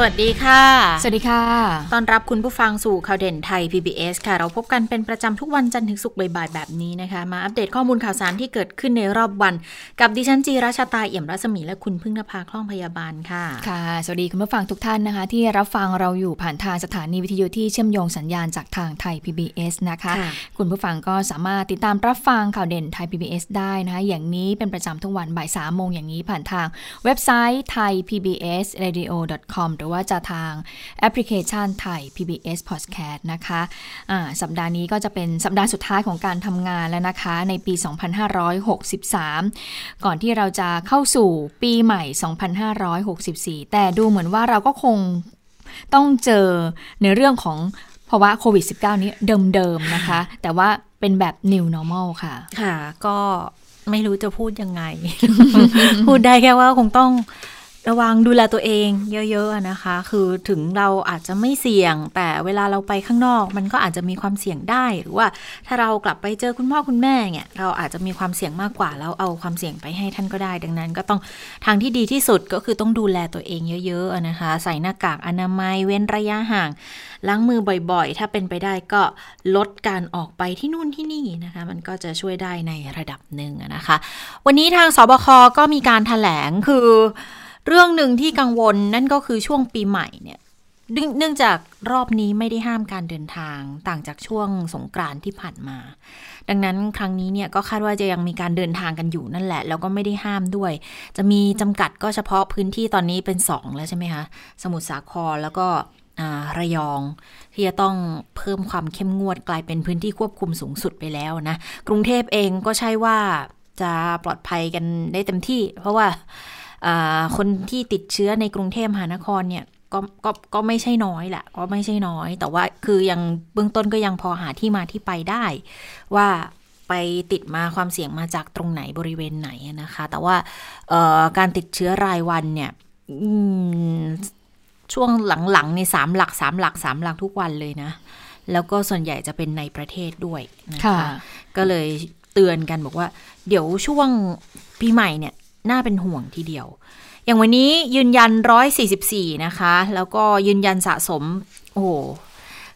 สวัสดีค่ะ สวัสดีค่ะ ตอนรับคุณผู้ฟังสู่ข่าวเด่นไทย PBS ค่ะ เราพบกันเป็นประจำทุกวันจันทร์ถึงศุกร์บ่ายๆแบบนี้นะคะ มาอัปเดตข้อมูลข่าวสารที่เกิดขึ้นในรอบวัน กับดิฉันจีราชาตาเอี่ยมรัศมีและคุณพึ่งนภาคล่องพยาบาลค่ะ ค่ะ สวัสดีคุณผู้ฟังทุกท่านนะคะ ที่รับฟังเราอยู่ผ่านทางสถานีวิทยุที่เชื่อมโยงสัญญาณจากทางไทย PBS นะคะค่ะคุณผู้ฟังก็สามารถติดตามรับฟังข่าวเด่นไทย PBS ได้นะคะอย่างนี้เป็นประจำทุกวันบ่ายสามโมงอย่างนี้ผ่านทางเว็บไซต์ไทย PBS radio com หรือว่าจะทางแอปพลิเคชันไทย PBS Podcast นะคะะสัปดาห์นี้ก็จะเป็นสัปดาห์สุดท้ายของการทำงานแล้วนะคะ ในปี 2563 ก่อนที่เราจะเข้าสู่ปีใหม่ 2564 แต่ดูเหมือนว่าเราก็คงต้องเจอในเรื่องของภาวะโควิด -19 นี้เดิมๆนะคะ แต่ว่าเป็นแบบ new normal ค่ะ ค่ะ ก็ไม่รู้จะพูดยังไง พูดได้แค่ว่าคงต้อง ระวังดูแลตัวเองเยอะๆนะคะ คือถึงเราอาจจะไม่เสี่ยง แต่เวลาเราไปข้างนอก มันก็อาจจะมีความเสี่ยงได้ หรือว่าถ้าเรากลับไปเจอคุณพ่อคุณแม่เนี่ยเราอาจจะมีความเสี่ยงมากกว่าแล้วเอาความเสี่ยงไปให้ท่านก็ได้ ดังนั้น ก็ต้องทางที่ดีที่สุดก็คือต้องดูแลตัวเองเยอะๆนะคะ ใส่หน้ากากอนามัยเว้นระยะห่างล้างมือบ่อยๆ ถ้าเป็นไปได้ก็ลดการออกไปที่นู่นที่นี่นะคะ มันก็จะช่วยได้ในระดับหนึ่งนะคะ วันนี้ทางสบคก็มีการถแถลงคือ เรื่องหนึ่งที่กังวลนั่นก็คือช่วงปีใหม่เนี่ยเนื่องจากรอบนี้ไม่ได้ห้ามการเดินทางต่างจากช่วงสงกรานที่ผ่านมา ดังนั้นครั้งนี้เนี่ยก็คาดว่าจะยังมีการเดินทางกันอยู่นั่นแหละ แล้วก็ไม่ได้ห้ามด้วย จะมีจำกัดก็เฉพาะพื้นที่ตอนนี้เป็นสองแล้วใช่ไหมคะสมุทรสาครแล้วก็ระยอง ที่จะต้องเพิ่มความเข้มงวดกลายเป็นพื้นที่ควบคุมสูงสุดไปแล้วนะกรุงเทพเองก็ใช่ว่าจะปลอดภัยกันได้เต็มที่ เพราะว่า คนที่ติดเชื้อในกรุงเทพมหานครเนี่ยก็ก็ก็ไม่ใช่น้อยแหละก็ไม่ใช่น้อย แต่ว่าคือยังเบื้องต้นก็ยังพอหาที่มาที่ไปได้ ว่าไปติดมาความเสี่ยงมาจากตรงไหนบริเวณไหนนะคะ แต่ว่าการติดเชื้อรายวันเนี่ยช่วงหลังๆในสามหลักสามหลักสามหลักทุกวันเลยนะ แล้วก็ส่วนใหญ่จะเป็นในประเทศด้วยนะคะ ก็เลยเตือนกันบอกว่า เดี๋ยวช่วงปีใหม่เนี่ย น่าเป็นห่วงทีเดียว อย่างวันนี้ยืนยัน 144 นะคะ แล้วก็ยืนยันสะสม โอ้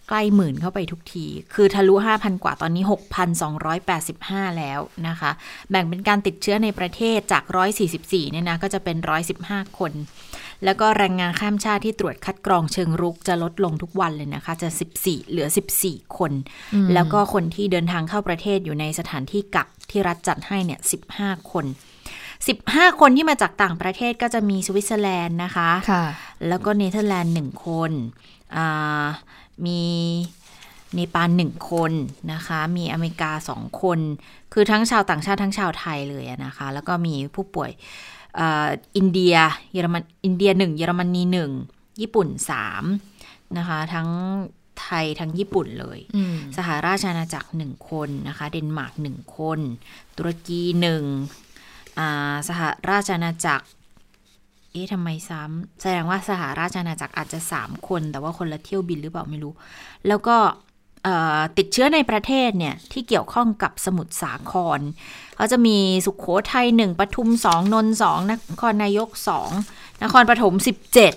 ใกล้หมื่นเข้าไปทุกที คือทะลุ 5,000 กว่าตอนนี้ 6,285 แล้วนะคะ แบ่งเป็นการติดเชื้อในประเทศจาก 144 เนี่ยนะ ก็จะเป็น 115 คน แล้วก็แรงงานข้ามชาติที่ตรวจคัดกรองเชิงรุกจะลดลงทุกวันเลยนะคะ จะ 14 เหลือ 14 คน แล้วก็คนที่เดินทางเข้าประเทศอยู่ในสถานที่กักที่รัฐจัดให้เนี่ย 15 คน 15 คนที่มาจากต่างประเทศก็จะมีสวิตเซอร์แลนด์นะคะคะแล้วก็เนเธอร์แลนด์หนึ่งคนมีเนปาลหนึ่งคนนะคะ มีอเมริกาสองคน คือทั้งชาวต่างชาติทั้งชาวไทยเลยนะคะ แล้วก็มีผู้ป่วยอินเดียเยอรมันอินเดียหนึ่งเยอรมนีหนึ่งญี่ปุ่นสามนะคะ ทั้งไทยทั้งญี่ปุ่นเลย สหราชอาณาจักรหนึ่งคนนะคะ เดนมาร์กหนึ่งคน ตุรกีหนึ่ง สหราชอาณาจักร เอ๊ะทำไมซ้ำแสดงว่าสหราชอาณาจักรอาจจะสามคน แต่ว่าคนละเที่ยวบินหรือเปล่าไม่รู้ แล้วก็ติดเชื้อในประเทศเนี่ยที่เกี่ยวข้องกับสมุทรสาครเขาจะมีสุขโขทัยหนึ่งปทุมสองนนสองนครนายกสองนครปฐมสิบเจ็ด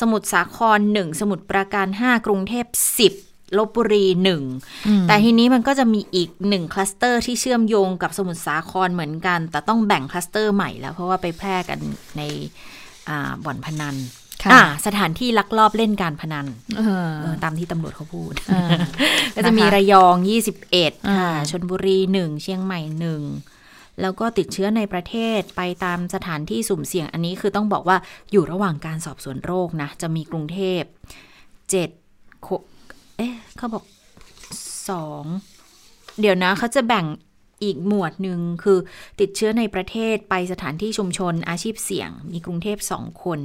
สมุทรสาครหนึ่งสมุทรปราการห้ากรุงเทพสิบ ลบบุรีหนึ่ง แต่ทีนี้มันก็จะมีอีกหนึ่งคลัสเตอร์ที่เชื่อมโยงกับสมุทรสาครเหมือนกัน แต่ต้องแบ่งคลัสเตอร์ใหม่แล้วเพราะว่าไปแพร่กันในบ่อนพนันสถานที่ลักลอบเล่นการพนันตามที่ตำรวจเขาพูด ก็จะมีระยองยี่สิบเอ็ดชนบุรีหนึ่งเชียงใหม่หนึ่งแล้วก็ติดเชื้อในประเทศไปตามสถานที่สุ่มเสี่ยงอันนี้คือต้องบอกว่าอยู่ระหว่างการสอบสวนโรคนะ จะมีกรุงเทพเจ็ด เอ๊ะเขาบอกสองเดี๋ยวนะเขาจะแบ่งอีกหมวดหนึ่งคือติดเชื้อในประเทศไปสถานที่ชุมชนอาชีพเสี่ยง มีกรุงเทพสองคน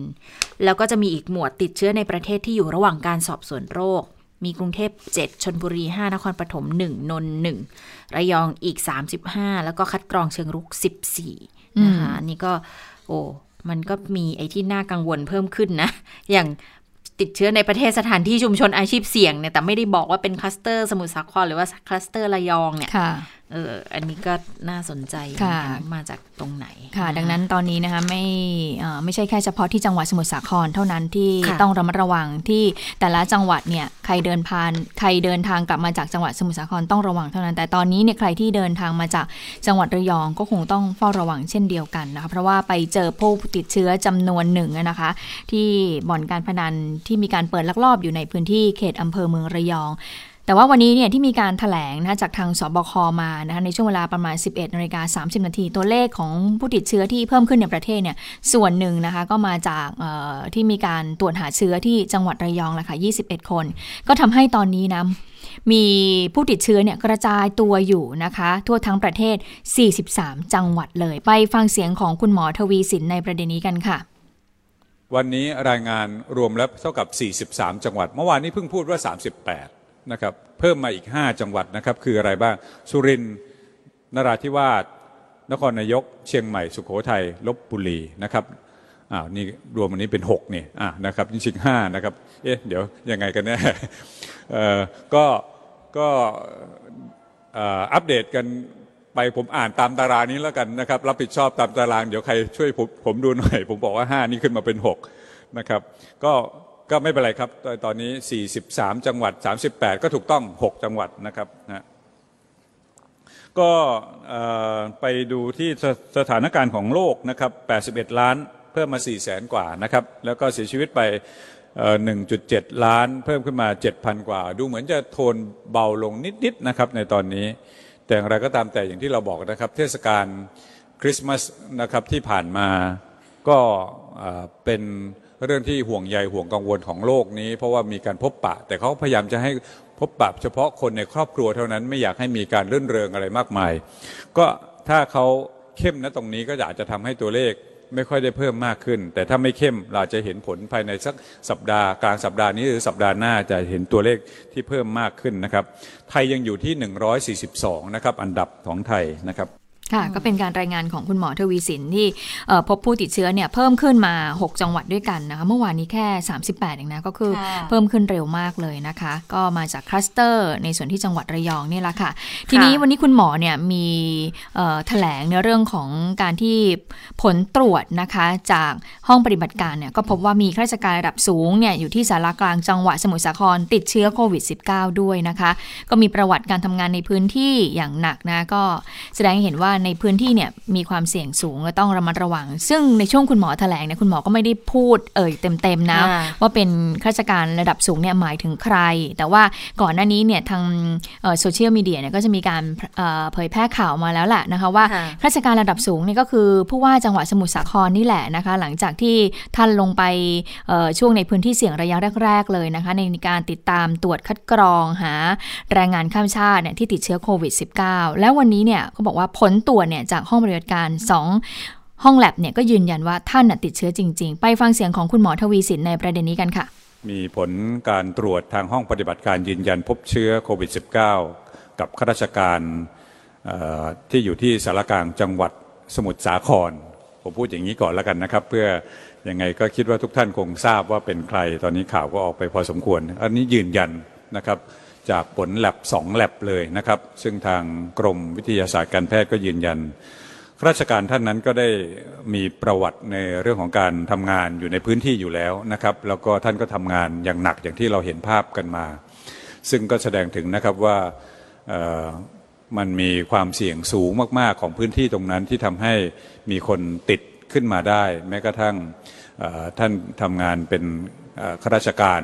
แล้วก็จะมีอีกหมวดติดเชื้อในประเทศที่อยู่ระหว่างการสอบสวนโรค มีกรุงเทพ 7 ชนบุรี 5 นครปฐม 1 นนท์1ระยองอีก 35 แล้วก็คัดกรองเชิงรุก 14 นะคะนี่ก็ โอ้มันก็มีไอ้ที่น่ากังวลเพิ่มขึ้นนะ อย่าง ติดเชื้อในประเทศสถานที่ชุมชนอาชีพเสี่ยงเนี่ยแต่ไม่ได้บอกว่าเป็นคลัสเตอร์สมุทรสาครหรือว่าคลัสเตอร์ระยองเนี่ยเอออันนี้ก็น่าสนใจเหมือนกันมาจากตรงไหนค่ะ ดังนั้นตอนนี้นะคะไม่เอ่อไม่ใช่แค่เฉพาะที่จังหวัดสมุทรสาครเท่านั้นที่ค่ะต้องระมัดระวังที่แต่ละจังหวัดเนี่ยใครเดินผ่านใครเดินทางกลับมาจากจังหวัดสมุทรสาครต้องระวังเท่านั้น แต่ตอนนี้เนี่ยใครที่เดินทางมาจากจังหวัดระยองก็คงต้องเฝ้าระวังเช่นเดียวกันนะคะเพราะว่าไปเจอผู้ติดเชื้อจำนวนหนึ่งอะนะคะ ที่บ่อนการพนันที่มีการเปิดลักลอบอยู่ในพื้นที่เขตอำเภอเมืองระยอง แต่ว่าวันนี้เนี่ยที่มีการถแถลงนะจากทางสบคมานะคะในช่วงเวลาประมาณ 11นาฬิกา30 นาที ตัวเลขของผู้ติดเชื้อที่เพิ่มขึ้นในประเทศเนี่ยส่วนหนึ่งนะคะก็มาจากที่มีการตรวจหาเชื้อที่จังหวัดระยองแหละค่ะ 21 คน ก็ทำให้ตอนนี้นะมีผู้ติดเชื้อเนี่ยกระจายตัวอยู่นะคะ ทั่วทั้งประเทศ 43 จังหวัดเลย ไปฟังเสียงของคุณหมอทวีสินในประเด็นนี้กันค่ะวันนี้รายงานรวมแล้วเท่ากับ 43 จังหวัด เมื่อวานนี้เพิ่งพูดว่า 38 นะครับเพิ่มมาอีก 5 จังหวัดนะครับคืออะไรบ้างสุรินทร์นราธิวาสนครนายก เชียงใหม่ สุโขทัยลบบุรีนะครับอ้าวนี่รวมวันนี้เป็น6นี่อะนะครับจริงๆ5นะครับเอ๊ะเดี๋ยวยังไงกันแน่เอ่อก็ก็อัปเดตกันไปผมอ่านตามตารางนี้แล้วกันนะครับ รับผิดชอบตามตาราง เดี๋ยวใครช่วยผมผมดูหน่อย ผมบอกว่า 5 นี่ขึ้นมาเป็น 6 นะครับ ก็ ก็ไม่เป็นไรครับตอนตอนนี้ 43 จังหวัด 38 ก็ถูกต้อง 6 จังหวัดนะครับนะก็ไปดูที่สสถานการณ์ของโลกนะครับ 81 ล้านเพิ่มมา4แสนกว่านะครับ แล้วก็เสียชีวิตไป 1.7 ล้าน เพิ่มขึ้นมา 7,000 กว่า ดูเหมือนจะโทนเบาลงนิดๆนะครับในตอนนี้ แต่อย่างไรก็ตามแต่อย่างที่เราบอกนะครับ เทศกาลคริสต์มาสนะครับที่ผ่านมาก็เป็น เรื่องที่ห่วงใยห่วงกังวลของโลกนี้ เพราะว่ามีการพบปะ แต่เขาพยายามจะให้พบปะเฉพาะคนในครอบครัวเท่านั้นไม่อยากให้มีการเรื่นเริงอะไรมากมาย ก็ถ้าเขาเข้มนะตรงนี้ก็อาจจะทำให้ตัวเลขไม่ค่อยได้เพิ่มมากขึ้น แต่ถ้าไม่เข้มเราจะเห็นผลภายในสักสัปดาห์กลางสัปดาห์นี้หรือสัปดาห์หน้าจะเห็นตัวเลขที่เพิ่มมากขึ้นนะครับ ไทยยังอยู่ที่ 142 นะครับ อันดับของไทยนะครับ ค่ะก็เป็นการรายงานของคุณหมอทวีสินที่เอ่อพบผู้ติดเชื้อเนี่ยเพิ่มขึ้นมา 6 จังหวัดด้วยกันนะคะเมื่อวานนี้แค่ 38เองนะก็คือค่ะเพิ่มขึ้นเร็วมากเลยนะคะ ก็มาจากคลัสเตอร์ในส่วนที่จังหวัดระยองนี่แหละค่ะ ทีนี้วันนี้คุณหมอเนี่ยมีเอ่อแถลงในเรื่องของการที่ผลตรวจนะคะจากห้องปฏิบัติการเนี่ยก็พบว่ามีข้าราชการระดับสูงเนี่ยอยู่ที่สารากลางจังหวัดสมุทรสาครติดเชื้อโควิด -19 ด้วยนะคะ ก็มีประวัติการทำงานในพื้นที่อย่างหนักนะก็แสดงให้เห็นว่าในพื้นที่เนี่ยมีความเสี่ยงสูงและต้องระมัดระวัง ซึ่งในช่วงคุณหมอแถลงเนี่ยคุณหมอก็ไม่ได้พูดเอ่ยเต็มๆนะอ่าว่าเป็นข้าราชการระดับสูงเนี่ยหมายถึงใคร แต่ว่าก่อนหน้านี้เนี่ยทางโซเชียลมีเดียเนี่ยก็จะมีการเอ่อเผยแพร่ข่าวมาแล้วแหละนะคะว่าค่ะข้าราชการระดับสูงเนี่ยก็คือผู้ว่าจังหวัดสมุทรสาครนี่แหละนะคะ หลังจากที่ท่านลงไปเอ่อช่วงในพื้นที่เสี่ยงระยะแรก ๆ เลยนะคะ ในการติดตามตรวจคัดกรองหาแรงงานข้ามชาติเนี่ยที่ติดเชื้อโควิด -19 แล้ววันนี้เนี่ยเขาบอกว่าผลตรวจเนี่ยจากห้องปฏิบัติการสองห้องแลบเนี่ยก็ยืนยันว่าท่านติดเชื้อจริง ๆ ไปฟังเสียงของคุณหมอทวีสินในประเด็นนี้กันค่ะ มีผลการตรวจทางห้องปฏิบัติการยืนยันพบเชื้อโควิด -19 กับข้าราชการที่อยู่ที่สารกลางจังหวัดสมุทรสาคร ผมพูดอย่างนี้ก่อนแล้วกันนะครับ เพื่อยังไงก็คิดว่าทุกท่านคงทราบว่าเป็นใครตอนนี้ข่าวก็ออกไปพอสมควร อันนี้ยืนยันนะครับ จากผลแลบสองแลบเลยนะครับ ซึ่งทางกรมวิทยาศาสตร์การแพทย์ก็ยืนยันราชการท่านนั้นก็ได้มีประวัติในเรื่องของการทำงานอยู่ในพื้นที่อยู่แล้วนะครับ แล้วก็ท่านก็ทำงานอย่างหนักอย่างที่เราเห็นภาพกันมา ซึ่งก็แสดงถึงนะครับว่ามันมีความเสี่ยงสูงมาก ๆ ของพื้นที่ตรงนั้นที่ทำให้มีคนติดขึ้นมาได้ แม้กระทั่งท่านทำงานเป็นข้าราชการ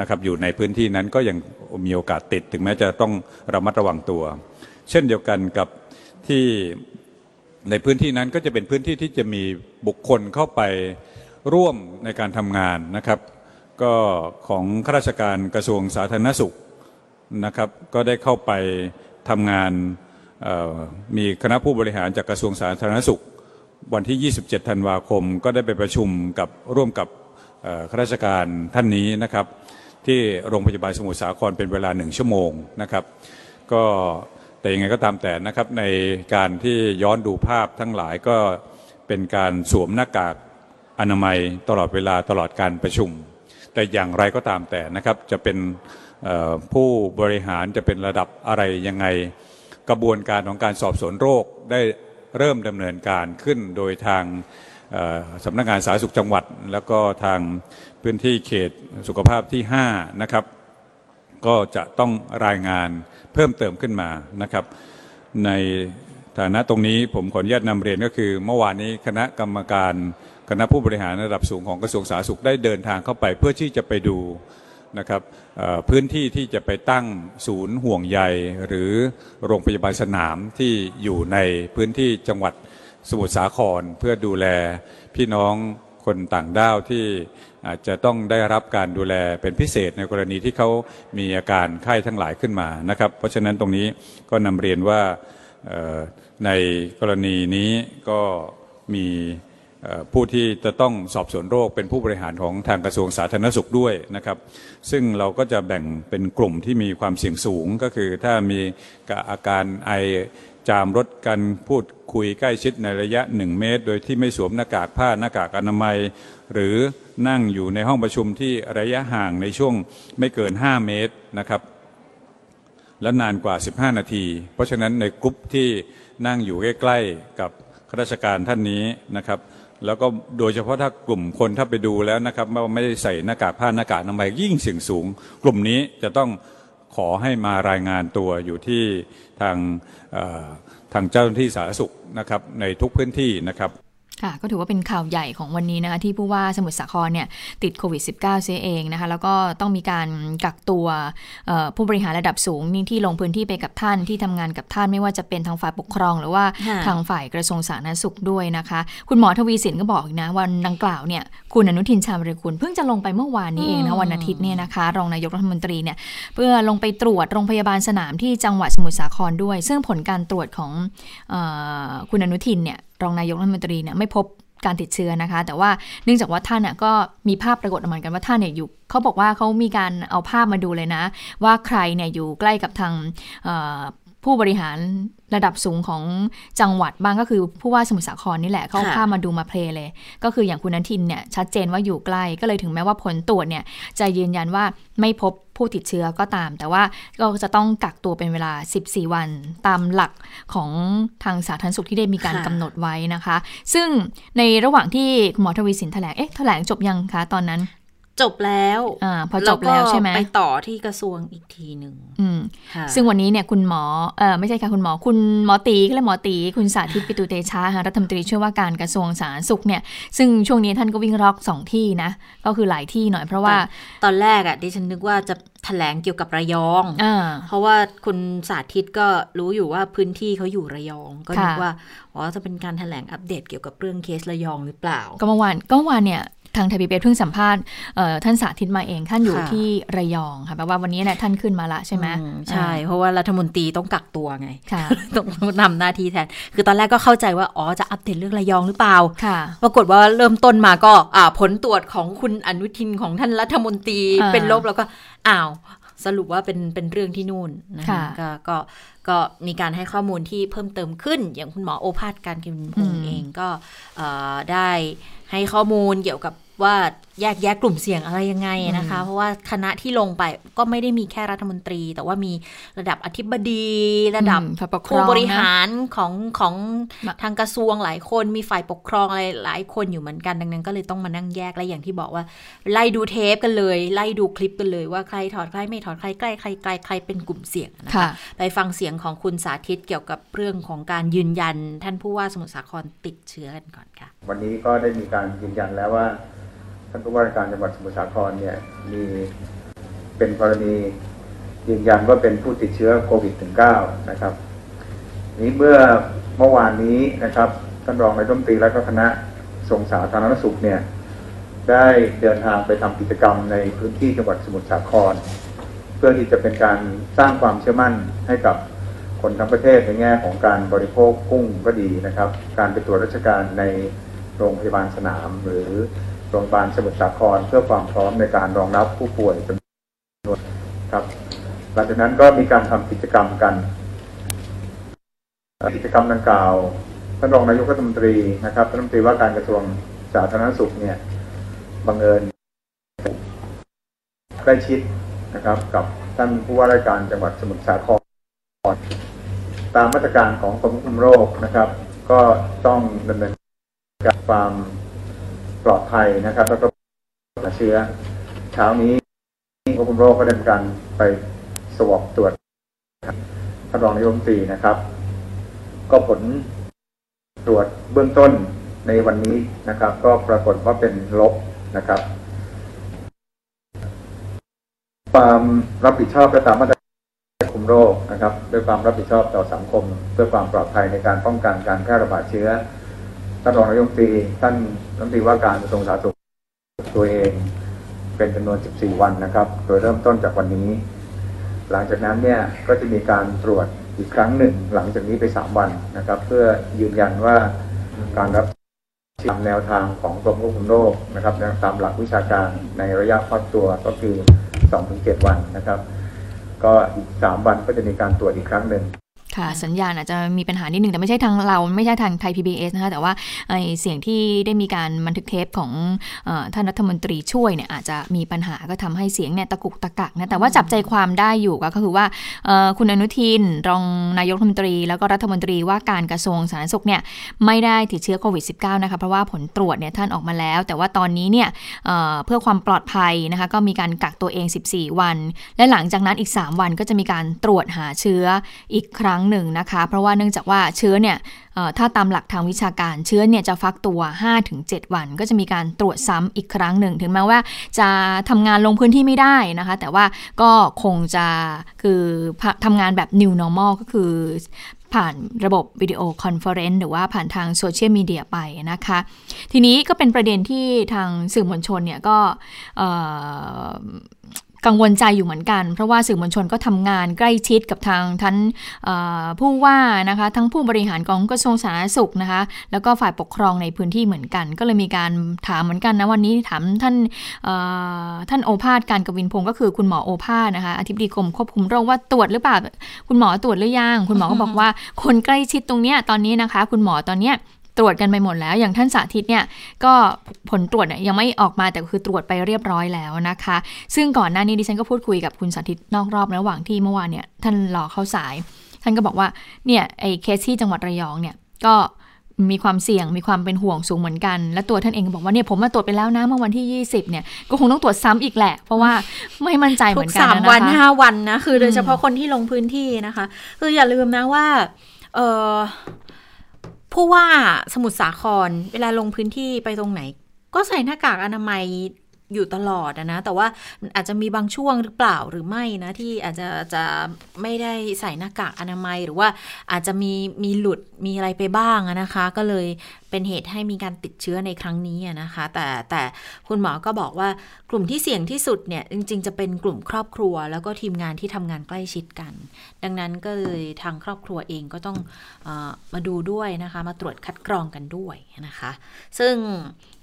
นะครับอยู่ในพื้นที่นั้นก็ยังมีโอกาสติด ถึงแม้จะต้องระมัดระวังตัว เช่นเดียวกันกับที่ในพื้นที่นั้นก็จะเป็นพื้นที่ที่จะมีบุคคลเข้าไปร่วมในการทำงานนะครับ ก็ของข้าราชการกระทรวงสาธารณสุขนะครับ ก็ได้เข้าไปทำงานมีคณะผู้บริหารจากกระทรวงสาธารณสุข วันที่ 27 ธันวาคม ก็ได้ไปประชุมกับร่วมกับข้าราชการท่านนี้นะครับ ที่โรงพยาบาลสมุทรสาครเป็นเวลาหนึ่งชั่วโมงนะครับ ก็แต่ยังไงก็ตามแต่นะครับในการที่ย้อนดูภาพทั้งหลายก็เป็นการสวมหน้ากากอนามัยตลอดเวลาตลอดการประชุม แต่อย่างไรก็ตามแต่นะครับจะเป็นผู้บริหารจะเป็นระดับอะไรยังไง กระบวนการของการสอบสวนโรคได้เริ่มดำเนินการขึ้นโดยทาง สำนักงานสาธารณสุขจังหวัด แล้วก็ทางพื้นที่เขตสุขภาพที่5นะครับก็จะต้องรายงานเพิ่มเติมขึ้นมานะครับ ในฐานะตรงนี้ผมขออนุญาตนำเรียนก็คือ เมื่อวานนี้คณะกรรมการคณะผู้บริหารระดับสูงของกระทรวงสาธารณสุขได้เดินทางเข้าไปเพื่อที่จะไปดูนะครับพื้นที่ที่จะไปตั้งศูนย์ห่วงใยหรือโรงพยาบาลสนามที่อยู่ในพื้นที่จังหวัด สมุทรสาครเพื่อดูแลพี่น้องคนต่างด้าวที่อาจจะต้องได้รับการดูแลเป็นพิเศษในกรณีที่เขามีอาการไข้ทั้งหลายขึ้นมานะครับ เพราะฉะนั้นตรงนี้ก็นำเรียนว่าในกรณีนี้ก็มีผู้ที่จะต้องสอบสวนโรคเป็นผู้บริหารของทางกระทรวงสาธารณสุขด้วยนะครับ ซึ่งเราก็จะแบ่งเป็นกลุ่มที่มีความเสี่ยงสูงก็คือถ้ามีอาการไอ จามรถกันพูดคุยใกล้ชิดในระยะ 1 เมตร โดยที่ไม่สวมหน้ากากผ้าหน้ากากอนามัย หรือนั่งอยู่ในห้องประชุมที่ระยะห่างในช่วงไม่เกิน 5 เมตรนะครับและนานกว่า 15 นาที เพราะฉะนั้นในกลุ่มที่นั่งอยู่ใกล้ๆกับข้าราชการท่านนี้นะครับ แล้วก็โดยเฉพาะถ้ากลุ่มคนถ้าไปดูแล้วนะครับว่าไม่ได้ใส่หน้ากากผ้าหน้ากากอนามัยยิ่งเสี่ยงสูง กลุ่มนี้จะต้องขอให้มารายงานตัวอยู่ที่ทาง ทางเจ้าหน้าที่สาธารณสุขนะครับในทุกพื้นที่นะครับ ค่ะก็ถือว่าเป็นข่าวใหญ่ของวันนี้นะคะที่ผู้ว่าสมุทรสาครเนี่ยติดโควิด -19 เสียเองนะคะแล้วก็ต้องมีการกักตัวผู้บริหารระดับสูงนี่ที่ลงพื้นที่ไปกับท่านที่ทำงานกับท่านไม่ว่าจะเป็นทางฝ่ายปกครอง หรือว่าทางฝ่ายกระทรวงสาธารณสุขด้วยนะคะ คุณหมอทวีสินก็บอกนะวันดังกล่าวเนี่ยคุณอนุทินชาญวิรุฬเพิ่งจะลงไปเมื่อวานนี้เองนะวันอาทิตย์เนี่ยนะคะ รองนายกรัฐมนตรีเนี่ยเพื่อลงไปตรวจโรงพยาบาลสนามที่จังหวัดสมุทรสาครด้วย ซึ่งผลการตรวจของอคุณอนุทินเนี่ย รองนายกรัฐมนตรีเนี่ยไม่พบการติดเชื้อนะคะ แต่ว่าเนื่องจากว่าท่านน่ก็มีภาพปรากฏออกมากันว่าท่านเนี่ยอยู่เขาบอกว่าเขามีการเอาภาพมาดูเลยนะ ว่าใครเนี่ยอยู่ใกล้กับทาง ผู้บริหารระดับสูงของจังหวัดบ้างก็คือผู้ว่าสมุทรสาครนี่แหละเขาพามาดูมาเพลเลย ก็คืออย่างคุณนันทินเนี่ยชัดเจนว่าอยู่ใกล้ก็เลยถึงแม้ว่าผลตรวจเนี่ยจะยืนยันว่าไม่พบผู้ติดเชื้อก็ตาม แต่ว่าก็จะต้องกักตัวเป็นเวลา 14 วันตามหลักของทางสาธารณสุขที่ได้มีการกำหนดไว้นะคะ ซึ่งในระหว่างที่คุณหมอทวีสินแถลงเอ๊ะแถลงจบยังคะตอนนั้น จบแล้วอ่าพอจบแล้วใช่ไหมไปต่อที่กระทรวงอีกทีหนึ่งอืมซึ่งวันนี้เนี่ยคุณหมอเออไม่ใช่ค่ะคุณหมอคุณหมอตีก็เลยหมอตีคุณสาธิตปิตุเตชะรัฐมนตรีช่วยว่าการกระทรวงสาธารณสุขเนี่ยซึ่งช่วงนี้ท่านก็วิ่งร็อกสองที่นะ ก็คือหลายที่หน่อยเพราะว่าตอนแรกอะดิฉันนึกว่าจะแถลงเกี่ยวกับระยองอเพราะว่าคุณสาธิตก็รู้อยู่ว่าพื้นที่เขาอยู่ระยอง ก็นึกว่าอ๋อจะเป็นการแถลงอัปเดตเกี่ยวกับเรื่องเคสระยองหรือเปล่า ก็เมื่อวานก็เมื่อวานเนี่ย ทางไทยพีบีเพิ่งสัมภาษณ์ท่านสาธิตมาเอง ท่านอยู่ที่ระยองค่ะแปลว่าวันนี้เนี่ยท่านขึ้นมาละใช่ไหมใช่ เพราะว่ารัฐมนตรีต้องกักตัวไงต้องนำหน้าที่แทน คือตอนแรกก็เข้าใจว่า อ๋อ จะอัปเดตเรื่องระยองหรือเปล่าปรากฏว่าเริ่มต้นมาก็ผลตรวจของคุณอนุทินของท่านรัฐมนตรีเป็นลบแล้วก็อ้าว สรุปว่าเป็นเป็นเรื่องที่นู่นนะคะก็ก็ก็มีการให้ข้อมูลที่เพิ่มเติมขึ้น อย่างคุณหมอโอภาสการกินพงเองก็ได้ให้ข้อมูลเกี่ยวกับ ว่าแยกแยะกลุ่มเสี่ยงอะไรยังไงนะคะ เพราะว่าคณะที่ลงไปก็ไม่ได้มีแค่รัฐมนตรี แต่ว่ามีระดับอธิบดี ระดับผู้บริหารของของทางกระทรวงหลายคนมีฝ่ายปกครองอะไรหลายคนอยู่เหมือนกันดังนั้น ก็เลยต้องมานั่งแยกและอย่างที่บอกว่า ไล่ดูเทปกันเลย ไล่ดูคลิปกันเลยว่าใครถอดใครไม่ถอดใครใกล้ใครไกลใครเป็นกลุ่มเสี่ยงนะคะไปฟังเสียงของคุณสาธิตเกี่ยวกับเรื่องของการยืนยัน ท่านผู้ว่าสมุทรสาครติดเชื้อกันก่อนค่ะ วันนี้ก็ได้มีการยืนยันแล้วว่า ท่านผู้ว่าการจังหวัดสมุทรสาครเนี่ยมีเป็นกรณียืนยันว่าเป็นผู้ติดเชื้อโควิด -19 นะครับ นี้เมื่อเมื่อวานนี้นะครับท่านรองนายรัฐมนตรีและก็คณะส่งสาธารณสุขเนี่ยได้เดินทางไปทำกิจกรรมในพื้นที่จังหวัดสมุทรสาคร เพื่อที่จะเป็นการสร้างความเชื่อมั่นให้กับคนทั้งประเทศในแง่ของการบริโภคกุ้งก็ดีนะครับ การไปตรวจราชการในโรงพยาบาลสนามหรือ โรงพยาบาลสมุทรสาครเพื่อความพร้อมในการรองรับผู้ป่วยจำนวนครับ หลังจากนั้นก็มีการทำกิจกรรมกัน กิจกรรมดังกล่าวท่านรองนายกรัฐมนตรีนะครับรัฐมนตรีว่าการกระทรวงสาธารณสุขเนี่ยบังเอิญใกล้ชิดนะครับ กับท่านผู้ว่าราชการจังหวัดสมุทรสาครตามมาตรการของกรมควบคุมโรคนะครับ ก็ต้องดำเนินการความ ปลอดภัยนะครับ แล้วก็เชื้อ เช้านี้กรมควบคุมโรคก็ดำเนินการไปสวอปตรวจท่านรองนายกรัฐมนตรีนะครับ ก็ผลตรวจเบื้องต้นในวันนี้นะครับ ก็ปรากฏว่าเป็นลบนะครับ ความรับผิดชอบและตามมาตรการคุมโรคนะครับ ด้วยความรับผิดชอบต่อสังคม เพื่อความปลอดภัยในการป้องกันการแพร่ระบาดเชื้อ ท่านรองนายกตรีท่านรัฐมนตรีว่าการกระทรวงสาธารณสุขตัวเองเป็นจำนวน 14 วันนะครับ โดยเริ่มต้นจากวันนี้ หลังจากนั้นเนี่ยก็จะมีการตรวจอีกครั้งหนึ่ง หลังจากนี้ไป 3 วันนะครับ เพื่อยืนยันว่าการรับตามแนวทางของกรมควบคุมโรคนะครับตามหลักวิชาการในระยะฟักตัวก็คือ 2-7 วันนะครับ ก็อีก 3 วันก็จะมีการตรวจอีกครั้งหนึ่ง ค่ะสัญญาณอาจจะมีปัญหานิดหนึ่งแต่ไม่ใช่ทางเราไม่ใช่ทางไทย PBS นะคะแต่ว่าไอเสียงที่ได้มีการบันทึกเทปของอท่านรัฐมนตรีช่วยเนี่ยอาจจะมีปัญหาก็ทำให้เสียงเนี่ยตะกุกตะกักนะแต่ว่าจับใจความได้อยู่ก็คือว่าคุณอนุทินรองนายกรัฐมนตรี แล้วก็รัฐมนตรีว่าการกระทรวงสาธารณสุขเนี่ยไม่ได้ติดเชื้อโควิด -19 นะคะเพราะว่าผลตรวจเนี่ยท่านออกมาแล้ว แต่ว่าตอนนี้เนี่ยเเพื่อความปลอดภัยนะคะก็มีการกักตัวเอง 14 วัน และหลังจากนั้นอีก 3 วันก็จะมีการตรวจหาเชื้ออีกครั้งหนึ่งนะคะ เพราะว่าเนื่องจากว่าเชื้อเนี่ยถ้าตามหลักทางวิชาการเชื้อเนี่ยจะฟักตัว 5-7 วัน ก็จะมีการตรวจซ้ำอีกครั้งหนึ่ง ถึงแม้ว่าจะทำงานลงพื้นที่ไม่ได้นะคะ แต่ว่าก็คงจะคือทำงานแบบ new normal ก็คือผ่านระบบ video conference หรือว่าผ่านทางโซเชียลมีเดียไปนะคะ ทีนี้ก็เป็นประเด็นที่ทางสื่อมวลชนเนี่ยก็ กังวลใจอยู่เหมือนกัน เพราะว่าสื่อมวลชนก็ทำงานใกล้ชิดกับทางท่านผู้ว่านะคะทั้งผู้บริหารของกระทรวงสาธารณสุขนะคะแล้วก็ฝ่ายปกครองในพื้นที่เหมือนกัน ก็เลยมีการถามเหมือนกันนะวันนี้ถามท่านท่านโอภาสการกวินพงศ์ก็คือคุณหมอโอภาสนะคะอธิบดีกรมควบคุมโรคว่าตรวจหรือเปล่าคุณหมอตรวจหรือยังคุณหมอก็บอกว่าคนใกล้ชิดตรงเนี้ยตอนนี้นะคะ คุณหมอตอนเนี้ย ตรวจกันไปหมดแล้ว อย่างท่านสาธิตเนี่ยก็ผลตรวจเนี่ยยังไม่ออกมาแต่คือตรวจไปเรียบร้อยแล้วนะคะ ซึ่งก่อนหน้านี้ดิฉันก็พูดคุยกับคุณสาธิตนอกรอบระหว่างที่เมื่อวานเนี่ยท่านรอเข้าสาย ท่านก็บอกว่าเนี่ยไอ้เคสที่จังหวัดระยองเนี่ยก็มีความเสี่ยงมีความเป็นห่วงสูงเหมือนกัน และตัวท่านเองบอกว่าเนี่ยผมมาตรวจไปแล้วนะเมื่อวันที่ 20เนี่ยก็คงต้องตรวจซ้ำอีกแหละ เพราะว่าไม่มั่นใจเหมือนกันนะคะสามวันห้าวันนะคือโดยเฉพาะคนที่ลงพื้นที่นะคะ คืออย่าลืมนะว่าเออ ผู้ว่าสมุทรสาครเวลาลงพื้นที่ไปตรงไหน ก็ใส่หน้ากากอนามัย อยู่ตลอดนะ แต่ว่าอาจจะมีบางช่วงหรือเปล่าหรือไม่นะที่อาจจะจะไม่ได้ใส่หน้ากากอนามัยหรือว่าอาจจะมีมีหลุดมีอะไรไปบ้างนะคะ ก็เลยเป็นเหตุให้มีการติดเชื้อในครั้งนี้นะคะ แต่แต่คุณหมอก็บอกว่ากลุ่มที่เสี่ยงที่สุดเนี่ยจริง ๆ จะเป็นกลุ่มครอบครัว แล้วก็ทีมงานที่ทำงานใกล้ชิดกัน ดังนั้นก็เลยทางครอบครัวเองก็ต้องอมาดูด้วยนะคะ มาตรวจคัดกรองกันด้วยนะคะ ซึ่ง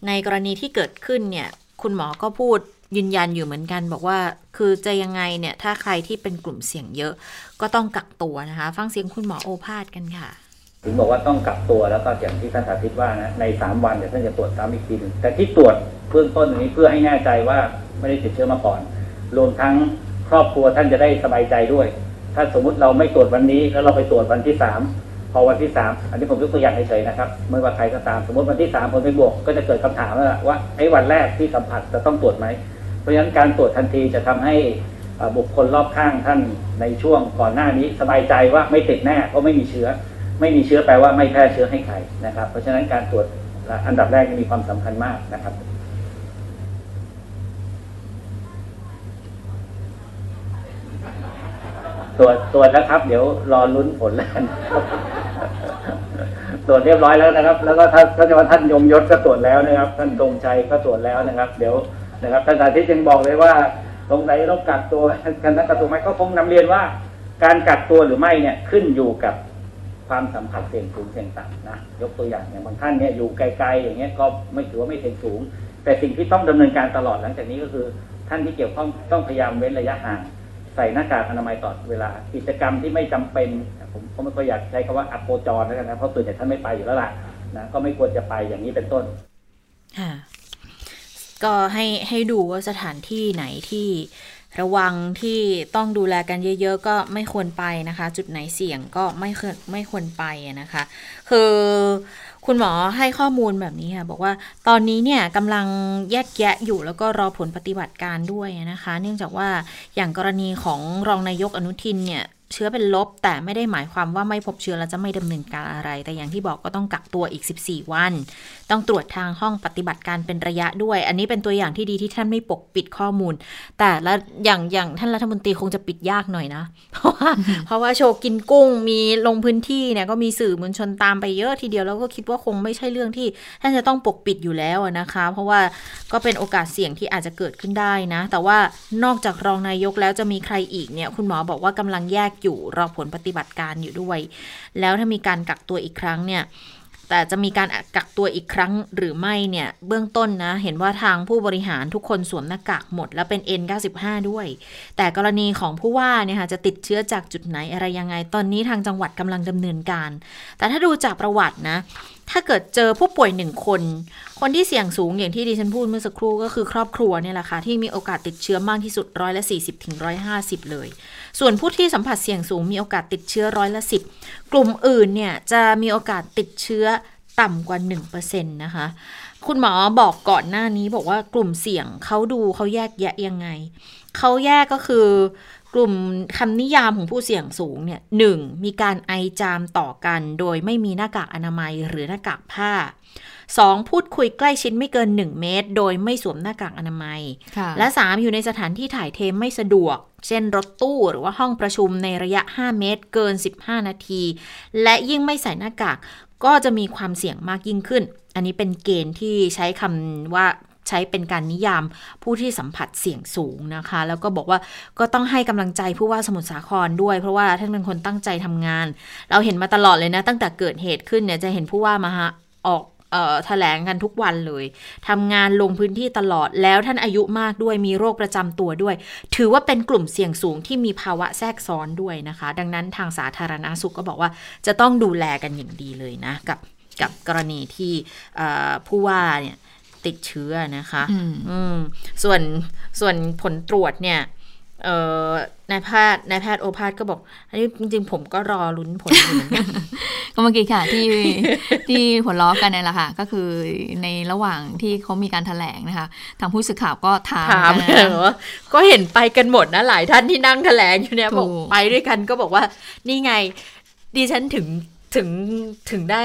ในกรณีที่เกิดขึ้นเนี่ย คุณหมอก็พูดยืนยันอยู่เหมือนกัน บอกว่าคือจะยังไงเนี่ย ถ้าใครที่เป็นกลุ่มเสี่ยงเยอะ ก็ต้องกักตัวนะคะ ฟังเสียงคุณหมอโอภาสกันค่ะ ถึงบอกว่าต้องกักตัวแล้วก็อย่างที่ท่านสาธิตว่านะในสามวันเดี๋ยวท่านจะตรวจซ้ำอีกทีหนึ่งแต่ที่ตรวจเบื้องต้นนี้เพื่อให้แน่ใจว่าไม่ได้ติดเชื้อมาก่อน รวมทั้งครอบครัวท่านจะได้สบายใจด้วย ถ้าสมมุติเราไม่ตรวจวันนี้แล้วเราไปตรวจวันที่สาม อวันที่สามอันนี้ผมยกตัวอย่างเฉยๆนะครับไม่ว่าใครก็ตามสมมติวันที่สามผลเป็นบวกก็จะเกิดคำถามว่าไอ้วันแรกที่สัมผัสจะต้องตรวจไหมเพราะฉะนั้นการตรวจทันทีจะทำให้บุคคลรอบข้างท่านในช่วงก่อนหน้านี้สบายใจว่าไม่ติดแน่เพราะไม่มีเชื้อ ไม่มีเชื้อแปลว่าไม่แพร่เชื้อให้ใครนะครับ เพราะฉะนั้นการตรวจอันดับแรกมีความสำคัญมากนะครับตรวจตรวจแล้วครับ เดี๋ยวรอลุ้นผลแล้ว ตรวจเรียบร้อยแล้วนะครับ แล้วก็ท่านท่านท่านยมยศก็ตรวจแล้วนะครับ ท่านตรงชัยก็ตรวจแล้วนะครับ เดี๋ยวนะครับท่านสาธิตยังบอกเลยว่าตรงไหนต้องกักตัวกันนักกักตัวไหมก็คงนำเรียนว่า การกักตัวหรือไม่เนี่ยขึ้นอยู่กับความสัมผัสเสี่ยงสูงเสี่ยงต่ำนะยกตัวอย่างอย่างบางท่านเนี่ยอยู่ไกลๆอย่างเงี้ยก็ไม่ถือว่าไม่เสี่ยงสูง แต่สิ่งที่ต้องดำเนินการตลอดหลังจากนี้ก็คือ ท่านที่เกี่ยวข้องต้องพยายามเว้นระยะห่างใส่หน้ากากอนามัยตลอดเวลากิจกรรมที่ไม่จำเป็น ผมก็ไม่ค่อยอยากใช้คำว่าอัปโคจรแล้วกันนะเพราะตื่นแต่ท่านไม่ไปอยู่แล้วล่ะนะก็ไม่ควรจะไปอย่างนี้เป็นต้นค่ะก็ให้ให้ดูว่าสถานที่ไหนที่ระวังที่ต้องดูแลกันเยอะ ๆ ก็ไม่ควรไปนะคะ จุดไหนเสี่ยงก็ไม่ควรไม่ควรไปนะคะ คือคุณหมอให้ข้อมูลแบบนี้ค่ะบอกว่าตอนนี้เนี่ยกำลังแยกแยะอยู่แล้วก็รอผลปฏิบัติการด้วยนะคะ เนื่องจากว่าอย่างกรณีของรองนายกอนุทินเนี่ย เชื้อเป็นลบ แต่ไม่ได้หมายความว่าไม่พบเชื้อแล้วจะไม่ดำเนินการอะไร แต่อย่างที่บอกก็ต้องกักตัวอีก 14 วัน ต้องตรวจทางห้องปฏิบัติการเป็นระยะด้วย อันนี้เป็นตัวอย่างที่ดีที่ท่านไม่ปกปิดข้อมูล แต่ละอย่างอย่างท่านรัฐมนตรีคงจะปิดยากหน่อยนะ เพราะว่าเพราะว่าโชว์กินกุ้งมีลงพื้นที่เนี่ยก็มีสื่อมวลชนตามไปเยอะทีเดียวแล้วก็คิดว่าคงไม่ใช่เรื่องที่ท่านจะต้องปกปิดอยู่แล้วนะคะ เพราะว่าก็เป็นโอกาสเสี่ยงที่อาจจะเกิดขึ้นได้นะ แต่ว่านอกจากรองนายกแล้วจะมีใครอีกเนี่ยคุณหมอบอกว่ากำลังแยกอยู่รอผลปฏิบัติการอยู่ด้วย แล้วถ้ามีการกักตัวอีกครั้งเนี่ยแต่จะมีการกักตัวอีกครั้งหรือไม่เนี่ยเบื้องต้นนะ เห็นว่าทางผู้บริหารทุกคนสวมหน้ากากหมด แล้วเป็น N95 ด้วย แต่กรณีของผู้ว่าเนี่ยค่ะจะติดเชื้อจากจุดไหนอะไรยังไง ตอนนี้ทางจังหวัดกำลังดำเนินการ แต่ถ้าดูจากประวัตินะ ถ้าเกิดเจอผู้ป่วยหนึ่งคน คนที่เสี่ยงสูงอย่างที่ดิฉันพูดเมื่อสักครู่ก็คือครอบครัวเนี่ยแหละค่ะที่มีโอกาสติดเชื้อมากที่สุดร้อยละ40ถึงร้อยห้าสิบเลย ส่วนผู้ที่สัมผัสเสี่ยงสูงมีโอกาสติดเชื้อร้อยละสิบกลุ่มอื่นเนี่ยจะมีโอกาสติดเชื้อต่ำกว่า1%นะคะ คุณหมอบอกก่อนหน้านี้บอกว่ากลุ่มเสี่ยงเขาดูเขาแยกแยะยังไง เขาแยกก็คือกลุ่มคำนิยามของผู้เสี่ยงสูงเนี่ยหนึ่งมีการไอจามต่อกัน โดยไม่มีหน้ากากอนามัยหรือหน้ากากผ้า 2. พูดคุยใกล้ชิดไม่เกิน 1 เมตร โดยไม่สวมหน้ากากอนามัยค่ะและ 3 อยู่ในสถานที่ถ่ายเทไม่สะดวก เช่นรถตู้หรือว่าห้องประชุมในระยะ 5 เมตร เกิน 15 นาที และยิ่งไม่ใส่หน้ากากก็จะมีความเสี่ยงมากยิ่งขึ้น อันนี้เป็นเกณฑ์ที่ใช้คำว่าใช้เป็นการนิยามผู้ที่สัมผัสเสี่ยงสูงนะคะ แล้วก็บอกว่าก็ต้องให้กำลังใจผู้ว่าสมุทรสาครด้วย เพราะว่าท่านเป็นคนตั้งใจทำงาน เราเห็นมาตลอดเลยนะ ตั้งแต่เกิดเหตุขึ้นเนี่ยจะเห็นผู้ว่ามาฮะออกเอ่อ แถลงกันทุกวันเลยทำงานลงพื้นที่ตลอดแล้วท่านอายุมากด้วยมีโรคประจำตัวด้วย ถือว่าเป็นกลุ่มเสี่ยงสูงที่มีภาวะแทรกซ้อนด้วยนะคะ ดังนั้นทางสาธารณาสุขก็บอกว่าจะต้องดูแลกันอย่างดีเลยนะ กับกับกรณีที่เอ่อผู้ว่าเนี่ยติดเชื้อนะคะอืมอืมส่วนส่วนผลตรวจเนี่ยเอ่อ นายแพทย์นายแพทย์โอภาสก็บอก อันนี้จริงๆ ผมก็รอลุ้นผลอยู่เหมือนกันก็เมื่อกี้ค่ะที่ที่หัวล้อกันเนี่ยแหละค่ะ ก็คือในระหว่างที่เขามีการแถลงนะคะ ทางผู้สื่อข่าวก็ถามถามเหมือนกันเหรนะอก็เห็นไปกันหมดนะหลายท่านที่นั่งแถลงอยู่เนี่ยถูกบอกไปด้วยกันก็บอกว่า นี่ไงดิฉันถึงถึงถึงได้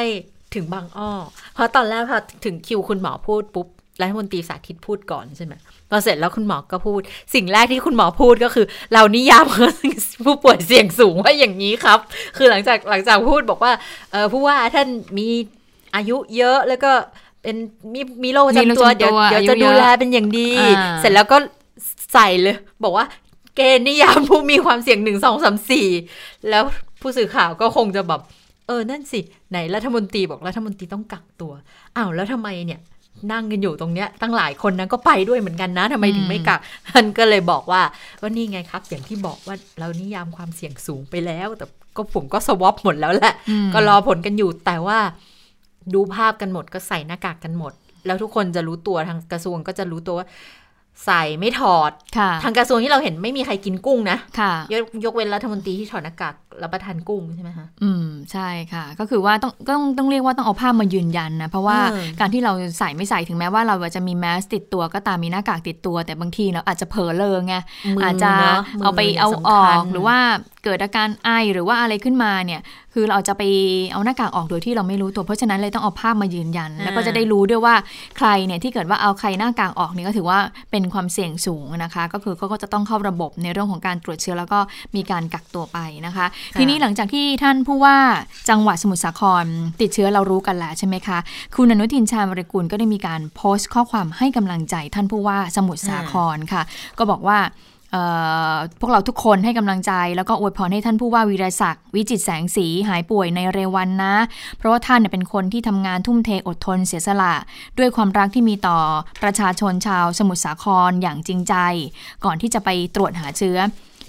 ถึงบางอ้อเพราะตอนแรกพอถึงคิวคุณหมอพูดปุ๊บรัฐมนตรีสาธิตพูดก่อนใช่ไหม พอเสร็จแล้วคุณหมอก็พูด สิ่งแรกที่คุณหมอพูดก็คือ เรานิยามผู้ป่วยเสี่ยงสูงว่าอย่างนี้ครับ คือหลังจากหลังจากพูดบอกว่าเออผู้ว่าท่านมีอายุเยอะแล้วก็เป็นมีมีโรคประจำตัวเดี๋ยวเดี๋ยวจะดูแลเป็นอย่างดีอ่าเสร็จแล้วก็ใส่เลย บอกว่า เกณฑ์นิยามผู้มีความเสี่ยงหนึ่งสองสามสี่แล้วผู้สื่อข่าวก็คงจะแบบเออ นั่นสิ ไหนรัฐมนตรีบอกรัฐมนตรีต้องกักตัว อ้าว แล้วทำไมเนี่ย นั่งกันอยู่ตรงเนี้ยตั้งหลายคนนั้นก็ไปด้วยเหมือนกันนะทำไมถึงไม่กักท่านก็เลยบอกว่าก็นี่ไงครับ อย่างที่บอกว่าเรานิยามความเสี่ยงสูงไปแล้ว แต่ก็ผมก็สวอปหมดแล้วแหละอืมก็รอผลกันอยู่แต่ว่าดูภาพกันหมดก็ใส่หน้ากากกันหมด แล้วทุกคนจะรู้ตัวทางกระทรวงก็จะรู้ตัวว่าใส่ไม่ถอดค่ะทางกระทรวงที่เราเห็นไม่มีใครกินกุ้งนะค่ะยกยกเว้นรัฐมนตรีที่ถอดหน้ากาก รับประทานกุ้งใช่ไหมคะ อืม ใช่ค่ะ ก็คือว่าต้องต้องต้องเรียกว่าต้องเอาภาพมายืนยันนะ เพราะว่าเออการที่เราใส่ไม่ใส่ถึงแม้ว่าเราจะมีแมสติดตัวก็ตามมีหน้ากากติดตัว แต่บางทีเราอาจจะเผลอเลอไงมืออาจจะเนอะมือเอาไปเอาสำคัญออกหรือว่าเกิดอาการไอหรือว่าอะไรขึ้นมาเนี่ย คือเราจะไปเอาหน้ากากออกโดยที่เราไม่รู้ตัวเพราะฉะนั้นเลยต้องเอาภาพมายืนยัน แล้วก็จะได้รู้ด้วยว่าใครเนี่ยที่เกิดว่าเอาใครหน้ากากออกเนี่ยก็ถือว่าเป็นความเสี่ยงสูงนะคะ ก็คือเขาก็จะต้องเข้าระบบในเรื่องของการตรวจเชื้อแล้วก็มีการกักตัวไปนะคะทีนี้หลังจากที่ท่านผู้ว่าจังหวัดสมุทรสาคร ติดเชื้อเรารู้กันแล้วใช่ไหมคะ คุณอนุทินชาญวรกุลก็ได้มีการโพสต์ข้อความให้กำลังใจท่านผู้ว่าสมุทรสาครค่ะ ก็บอกว่าพวกเราทุกคนให้กำลังใจแล้วก็อวยพรให้ท่านผู้ว่าวีรศักดิ์วิจิตแสงสีหายป่วยในเร็ววันนะ เพราะว่าท่านเนี่ยเป็นคนที่ทำงานทุ่มเทอดทนเสียสละ ด้วยความรักที่มีต่อประชาชนชาวสมุทรสาครอย่างจริงใจ ก่อนที่จะไปตรวจหาเชื้อ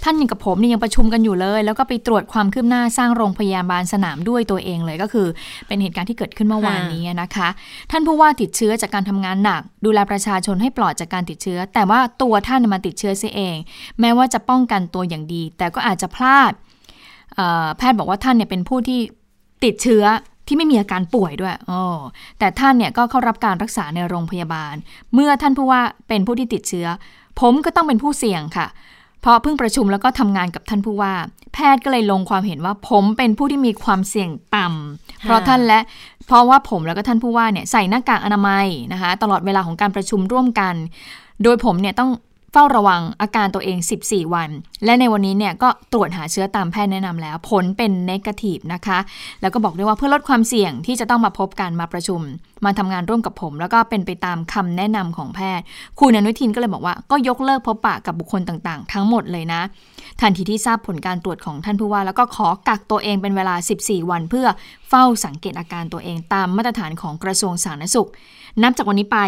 ท่านยังกับผมนี่ยังประชุมกันอยู่เลย แล้วก็ไปตรวจความคืบหน้าสร้างโรงพยาบาลสนามด้วยตัวเองเลยก็คือ เป็นเหตุการณ์ที่เกิดขึ้นเมื่อวานนี้นะคะ ท่านผู้ว่าติดเชื้อจากการทำงานหนัก ดูแลประชาชนให้ปลอดจากการติดเชื้อ แต่ว่าตัวท่านมาติดเชื้อเสียเอง แม้ว่าจะป้องกันตัวอย่างดี แต่ก็อาจจะพลาดแพทย์บอกว่าท่านเนี่ยเป็นผู้ที่ติดเชื้อที่ไม่มีอาการป่วยด้วยอ๋อแต่ท่านเนี่ยก็เข้ารับการรักษาในโรงพยาบาล เมื่อท่านผู้ว่าเป็นผู้ที่ติดเชื้อ ผมก็ต้องเป็นผู้เสี่ยงค่ะ เพราะเพิ่งประชุมแล้วก็ทำงานกับท่านผู้ว่า แพทย์ก็เลยลงความเห็นว่าผมเป็นผู้ที่มีความเสี่ยงต่ำเพราะท่านและเพราะว่าผมแล้วก็ท่านผู้ว่าเนี่ยใส่หน้ากากอนามัยนะคะ ตลอดเวลาของการประชุมร่วมกัน โดยผมเนี่ยต้อง เฝ้าระวังอาการตัวเอง 14 วัน และในวันนี้เนี่ยก็ตรวจหาเชื้อตามแพทย์แนะนำแล้ว ผลเป็นเนกาทีฟนะคะ แล้วก็บอกด้วยว่าเพื่อลดความเสี่ยงที่จะต้องมาพบกันมาประชุม มาทำงานร่วมกับผม แล้วก็เป็นไปตามคำแนะนำของแพทย์ คุณอนุทินก็เลยบอกว่าก็ยกเลิกพบปะกับบุคคลต่างๆ ทั้งหมดเลยนะ ทันทีที่ทราบผลการตรวจของท่านผู้ว่า แล้วก็ขอกักตัวเองเป็นเวลา 14 วัน เพื่อเฝ้าสังเกตอาการตัวเองตามมาตรฐานของกระทรวงสาธารณสุข นับจากวันนี้ไป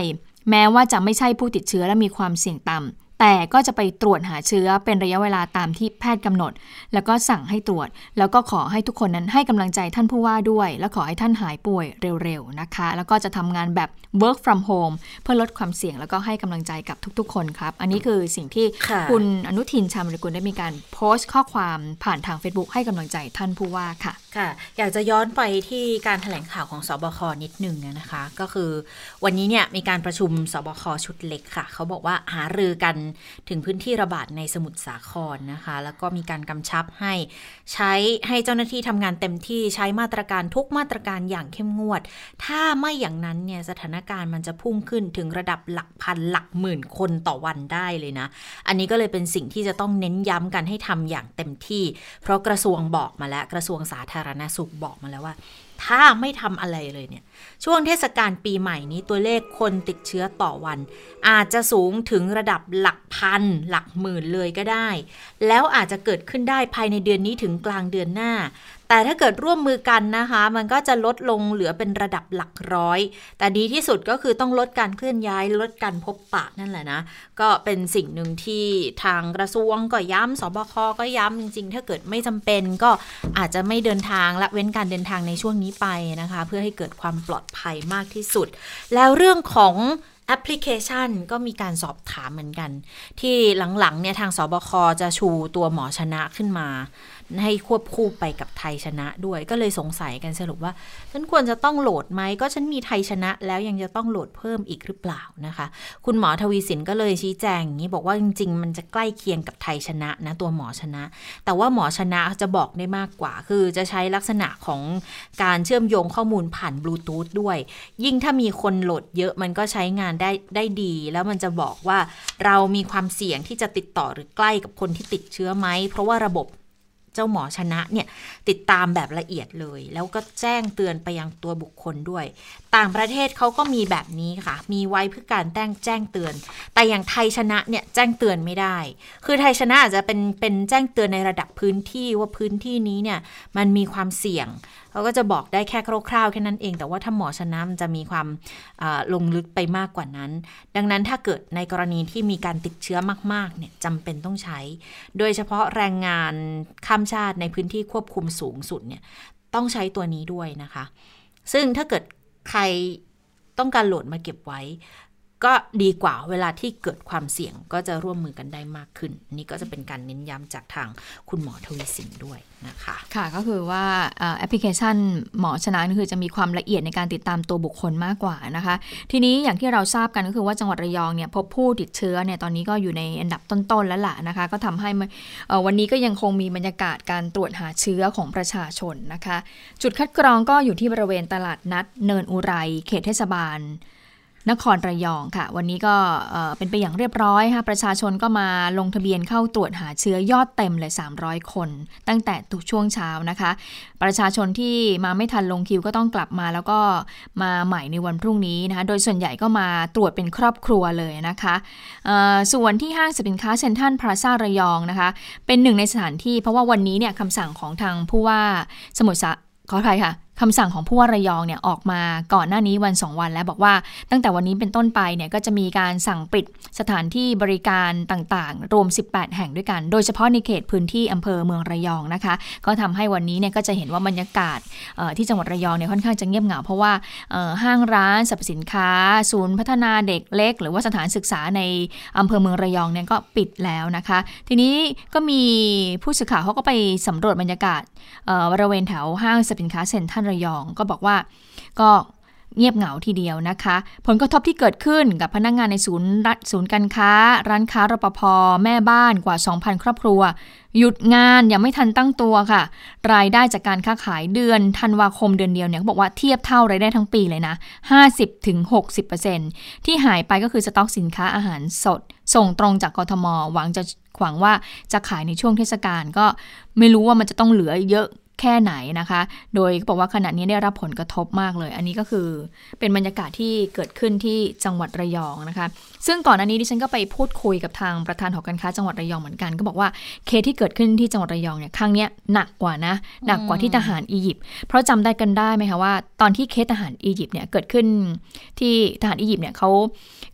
แม้ว่าจะไม่ใช่ผู้ติดเชื้อและมีความเสี่ยงต่ำ แต่ก็จะไปตรวจหาเชื้อเป็นระยะเวลาตามที่แพทย์กำหนด แล้วก็สั่งให้ตรวจ แล้วก็ขอให้ทุกคนนั้นให้กำลังใจท่านผู้ว่าด้วย และขอให้ท่านหายป่วยเร็วๆนะคะ แล้วก็จะทำงานแบบ work from home เพื่อลดความเสี่ยงแล้วก็ให้กำลังใจกับทุกๆ คนครับ อันนี้คือสิ่งที่คุณอนุทินชาญวิรุฬได้มีการโพสต์ข้อความผ่านทาง Facebook ให้กำลังใจท่านผู้ว่าค่ะค่ะ อยากจะย้อนไปที่การถแถลงข่าวของสบคนิดหนึ่งนะคะ ก็คือวันนี้เนี่ยมีการประชุมสบคชุดเล็กค่ะ เขาบอกว่าหารือกันถึงพื้นที่ระบาดในสมุทรสาครนะคะ แล้วก็มีการกำชับให้ใช้ให้เจ้าหน้าที่ทำงานเต็มที่ใช้มาตรการทุกมาตรการอย่างเข้มงวด ถ้าไม่อย่างนั้นเนี่ยสถานการณ์มันจะพุ่งขึ้นถึงระดับหลักพันหลักหมื่นคนต่อวันได้เลยนะ อันนี้ก็เลยเป็นสิ่งที่จะต้องเน้นย้ำกันให้ทำอย่างเต็มที่ เพราะกระทรวงบอกมาแล้วกระทรวงสาธารณสุขบอกมาแล้วว่า ถ้าไม่ทำอะไรเลยเนี่ย ช่วงเทศกาลปีใหม่นี้ตัวเลขคนติดเชื้อต่อวัน อาจจะสูงถึงระดับหลักพัน หลักหมื่นเลยก็ได้ แล้วอาจจะเกิดขึ้นได้ภายในเดือนนี้ถึงกลางเดือนหน้า แต่ถ้าเกิดร่วมมือกันนะคะ มันก็จะลดลงเหลือเป็นระดับหลักร้อย แต่ดีที่สุดก็คือต้องลดการเคลื่อนย้าย ลดการพบปะนั่นแหละนะ ก็เป็นสิ่งหนึ่งที่ทางกระทรวงก็ย้ำสบคก็ย้ำจริง ๆ ถ้าเกิดไม่จำเป็นก็อาจจะไม่เดินทางละเว้นการเดินทางในช่วงนี้ไปนะคะ เพื่อให้เกิดความปลอดภัยมากที่สุด แล้วเรื่องของแอปพลิเคชันก็มีการสอบถามเหมือนกัน ที่หลังๆเนี่ยทางสบคจะชูตัวหมอชนะขึ้นมา ให้ควบคู่ไปกับไทยชนะด้วย ก็เลยสงสัยกันสรุปว่าฉันควรจะต้องโหลดไหมก็ฉันมีไทยชนะ แล้วยังจะต้องโหลดเพิ่มอีกหรือเปล่านะคะ คุณหมอทวีสินก็เลยชี้แจงอย่างนี้บอกว่าจริง ๆ มันจะใกล้เคียงกับไทยชนะนะตัวหมอชนะ แต่ว่าหมอชนะจะบอกได้มากกว่า คือจะใช้ลักษณะของการเชื่อมโยงข้อมูลผ่านบลูทูธด้วย ยิ่งถ้ามีคนโหลดเยอะมันก็ใช้งานได้ได้ดี แล้วมันจะบอกว่าเรามีความเสี่ยงที่จะติดต่อหรือใกล้กับคนที่ติดเชื้อไหม เพราะว่าระบบ เจ้าหมอชนะเนี่ยติดตามแบบละเอียดเลย แล้วก็แจ้งเตือนไปยังตัวบุคคลด้วย ต่างประเทศเขาก็มีแบบนี้ค่ะ มีไว้เพื่อการแจ้งแจ้งเตือน แต่อย่างไทยชนะเนี่ยแจ้งเตือนไม่ได้ คือไทยชนะอาจจะเป็นเป็นแจ้งเตือนในระดับพื้นที่ว่าพื้นที่นี้เนี่ยมันมีความเสี่ยง เขาก็จะบอกได้แค่คร่าวๆแค่นั้นเอง แต่ว่าถ้าหมอชนะมันจะมีความลงลึกไปมากกว่านั้น ดังนั้นถ้าเกิดในกรณีที่มีการติดเชื้อมากๆเนี่ยจำเป็นต้องใช้ โดยเฉพาะแรงงานข้ามชาติในพื้นที่ควบคุมสูงสุดเนี่ยต้องใช้ตัวนี้ด้วยนะคะ ซึ่งถ้าเกิดใครต้องการโหลดมาเก็บไว้ ก็ดีกว่าเวลาที่เกิดความเสี่ยงก็จะร่วมมือกันได้มากขึ้น นี่ก็จะเป็นการเน้นย้ำจากทางคุณหมอทวีสินด้วยนะคะ ค่ะก็คือว่าแอปพลิเคชันหมอชนะนี่คือจะมีความละเอียดในการติดตามตัวบุคคลมากกว่านะคะ ทีนี้อย่างที่เราทราบกันก็คือว่าจังหวัดระยองเนี่ยพบผู้ติดเชื้อเนี่ยตอนนี้ก็อยู่ในอันดับต้นๆแล้วล่ะนะคะ ก็ทำให้วันนี้ก็ยังคงมีบรรยากาศการตรวจหาเชื้อของประชาชนนะคะ จุดคัดกรองก็อยู่ที่บริเวณตลาดนัดเนินอุไรเขตเทศบาล นครระยองค่ะ วันนี้ก็เป็นไปอย่างเรียบร้อยค่ะประชาชนก็มาลงทะเบียนเข้าตรวจหาเชื้อยอดเต็มเลย 300 คน ตั้งแต่ทุกช่วงเช้านะคะ ประชาชนที่มาไม่ทันลงคิวก็ต้องกลับมา แล้วก็มาใหม่ในวันพรุ่งนี้นะคะโดยส่วนใหญ่ก็มาตรวจเป็นครอบครัวเลยนะคะส่วนที่ห้างสินค้าเซ็นทรัลพลาซ่าระยองนะคะ เป็นหนึ่งในสถานที่เพราะว่าวันนี้เนี่ยคำสั่งของทางผู้ว่าสมุทรสาขออภัยค่ะ คำสั่งของผู้ว่าระยองเนี่ยออกมาก่อนหน้านี้วัน 2 วันแล้วบอกว่าตั้งแต่วันนี้เป็นต้นไปเนี่ยก็จะมีการสั่งปิดสถานที่บริการต่างๆ รวม 18 แห่งด้วยกัน โดยเฉพาะในเขตพื้นที่อำเภอเมืองระยองนะคะ ก็ทำให้วันนี้เนี่ยก็จะเห็นว่าบรรยากาศที่จังหวัดระยองเนี่ยค่อนข้างจะเงียบเหงาเพราะว่าห้างร้านสรรพสินค้า ศูนย์พัฒนาเด็กเล็ก หรือว่าสถานศึกษาในอำเภอเมืองระยองเนี่ยก็ปิดแล้วนะคะ ทีนี้ก็มีผู้สื่อข่าวเขาก็ไปสำรวจบรรยากาศบริเวณแถวห้างสินค้าเซ็นทรัลระยองก็บอกว่าก็เงียบเหงาทีเดียวนะคะ ผลกระทบที่เกิดขึ้นกับพนักงงานในศูนย์ศูนย์การค้า ร้านค้ารปภแม่บ้านกว่า 2,000 ครอบครัว หยุดงานยังไม่ทันตั้งตัวค่ะ รายได้จากการค้าขายเดือนธันวาคมเดือนเดียวเนี่ยบอกว่าเทียบเท่ารายได้ทั้งปีเลยนะ 50-60%ที่หายไปก็คือสต็อกสินค้าอาหารสด ส่งตรงจากกทมหวังจะหวังว่าจะขายในช่วงเทศกาลก็ไม่รู้ว่ามันจะต้องเหลือเยอะ แค่ไหนนะคะ โดยบอกว่าขณะนี้ได้รับผลกระทบมากเลย อันนี้ก็คือเป็นบรรยากาศที่เกิดขึ้นที่จังหวัดระยองนะคะ ซึ่งก่อนอันนี้ดิฉันก็ไปพูดคุยกับทางประธานหอการค้าจังหวัดระยองเหมือนกัน ก็บอกว่าเคสที่เกิดขึ้นที่จังหวัดระยองเนี่ยครั้งนี้หนักกว่านะ หนักกว่าที่ทหารอียิปต์ เพราะจำได้กันได้ไหมคะว่า ตอนที่เคสทหารอียิปต์เนี่ยเกิดขึ้นที่ทหารอียิปต์เนี่ยเขา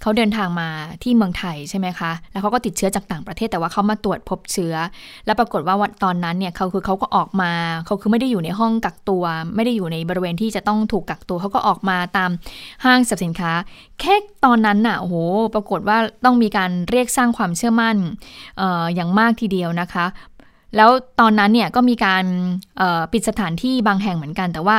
เขาเดินทางมาที่เมืองไทยใช่ไหมคะ แล้วเขาก็ติดเชื้อจากต่างประเทศแต่ว่าเขามาตรวจพบเชื้อ แล้วปรากฏว่าวันตอนนั้นเนี่ยเขาคือเขาก็ออกมาเขาคือไม่ได้อยู่ในห้องกักตัว ไม่ได้อยู่ในบริเวณที่จะต้องถูกกักตัวเขาก็ออกมาตามห้างสรรพสินค้า แค่ตอนนั้นน่ะโอ้โหปรากฏว่าต้องมีการเรียกสร้างความเชื่อมั่นอออย่างมากทีเดียวนะคะ แล้วตอนนั้นเนี่ยก็มีการปิดสถานที่บางแห่งเหมือนกัน แต่ว่า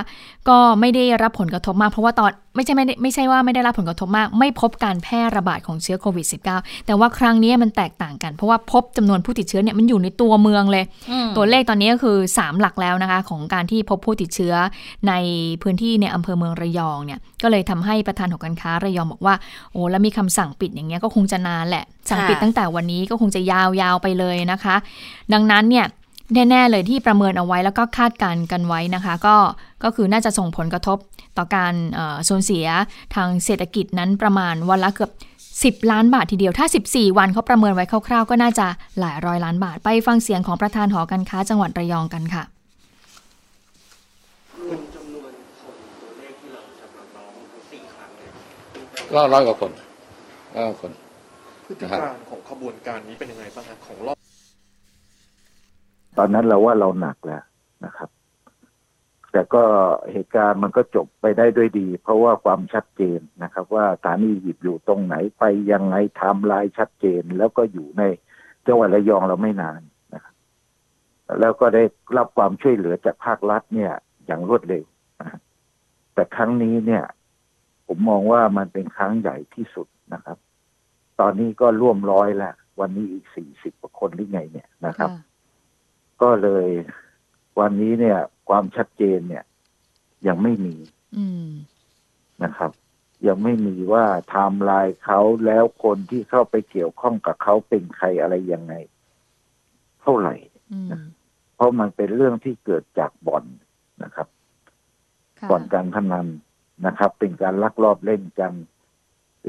ก็ไม่ได้รับผลกระทบมาก เพราะว่าตอนไม่ใช่ไม่ได้ไม่ใช่ว่าไม่ได้รับผลกระทบมาก ไม่พบการแพร่ระบาดของเชื้อโควิด -19 แต่ว่าครั้งนี้มันแตกต่างกัน เพราะว่าพบจำนวนผู้ติดเชื้อเนี่ยมันอยู่ในตัวเมืองเลย ตัวเลขตอนนี้ก็คือ 3 หลักแล้วนะคะ ของการที่พบผู้ติดเชื้อในพื้นที่ในอำเภอเมืองระยองเนี่ยก็เลยทำให้ประธานหอการค้าระยองบอกว่าโอ้แล้วมีคำสั่งปิดอย่างเงี้ยก็คงจะนานแหละสั่งปิดตั้งแต่วันนี้ก็คงจะยาวๆไปเลยนะคะ ดังนั้นเนี่ย แน่ๆเลยที่ประเมินเอาไว้แล้วก็คาดการกันไว้นะคะ ก็ก็คือน่าจะส่งผลกระทบต่อการสูญเสียทางเศรษฐกิจนั้นประมาณวันละเกือบ 10 ล้านบาททีเดียว ถ้า 14 วันเขาประเมินไว้คร่าวๆ ก็น่าจะหลายร้อยล้านบาท ไปฟังเสียงของประธานหอการค้าจังหวัดระยองกันค่ะร้อยร้อยกว่าคนร้อยคนพฤติการของขบวนการนี้เป็นยังไงบ้างครับของรอบ ตอนนั้นเราว่าเราหนักแล้วนะครับ แต่ก็เหตุการณ์มันก็จบไปได้ด้วยดี เพราะว่าความชัดเจนนะครับ ว่าสถานีหยิบอยู่ตรงไหนไปยังไงทำลายชัดเจน แล้วก็อยู่ในจังหวัดระยองเราไม่นานนะครับ แล้วก็ได้รับความช่วยเหลือจากภาครัฐเนี่ย อย่างรวดเร็วนะแต่ครั้งนี้เนี่ย ผมมองว่ามันเป็นครั้งใหญ่ที่สุดนะครับ ตอนนี้ก็ร่วมร้อยแล้ววันนี้อีกสี่สิบกว่าคนหรือไงเนี่ยนะครับ ก็เลยวันนี้เนี่ย ความชัดเจนเนี่ย ยังไม่มีนะครับ ยังไม่มีว่าไทม์ไลน์เขาแล้วคนที่เข้าไปเกี่ยวข้องกับเขาเป็นใครอะไรยังไง เท่าไหร่เพราะมันเป็นเรื่องที่เกิดจากบ่อนนะครับบ่อนการพนันนะครับ เป็นการลักลอบเล่นกัน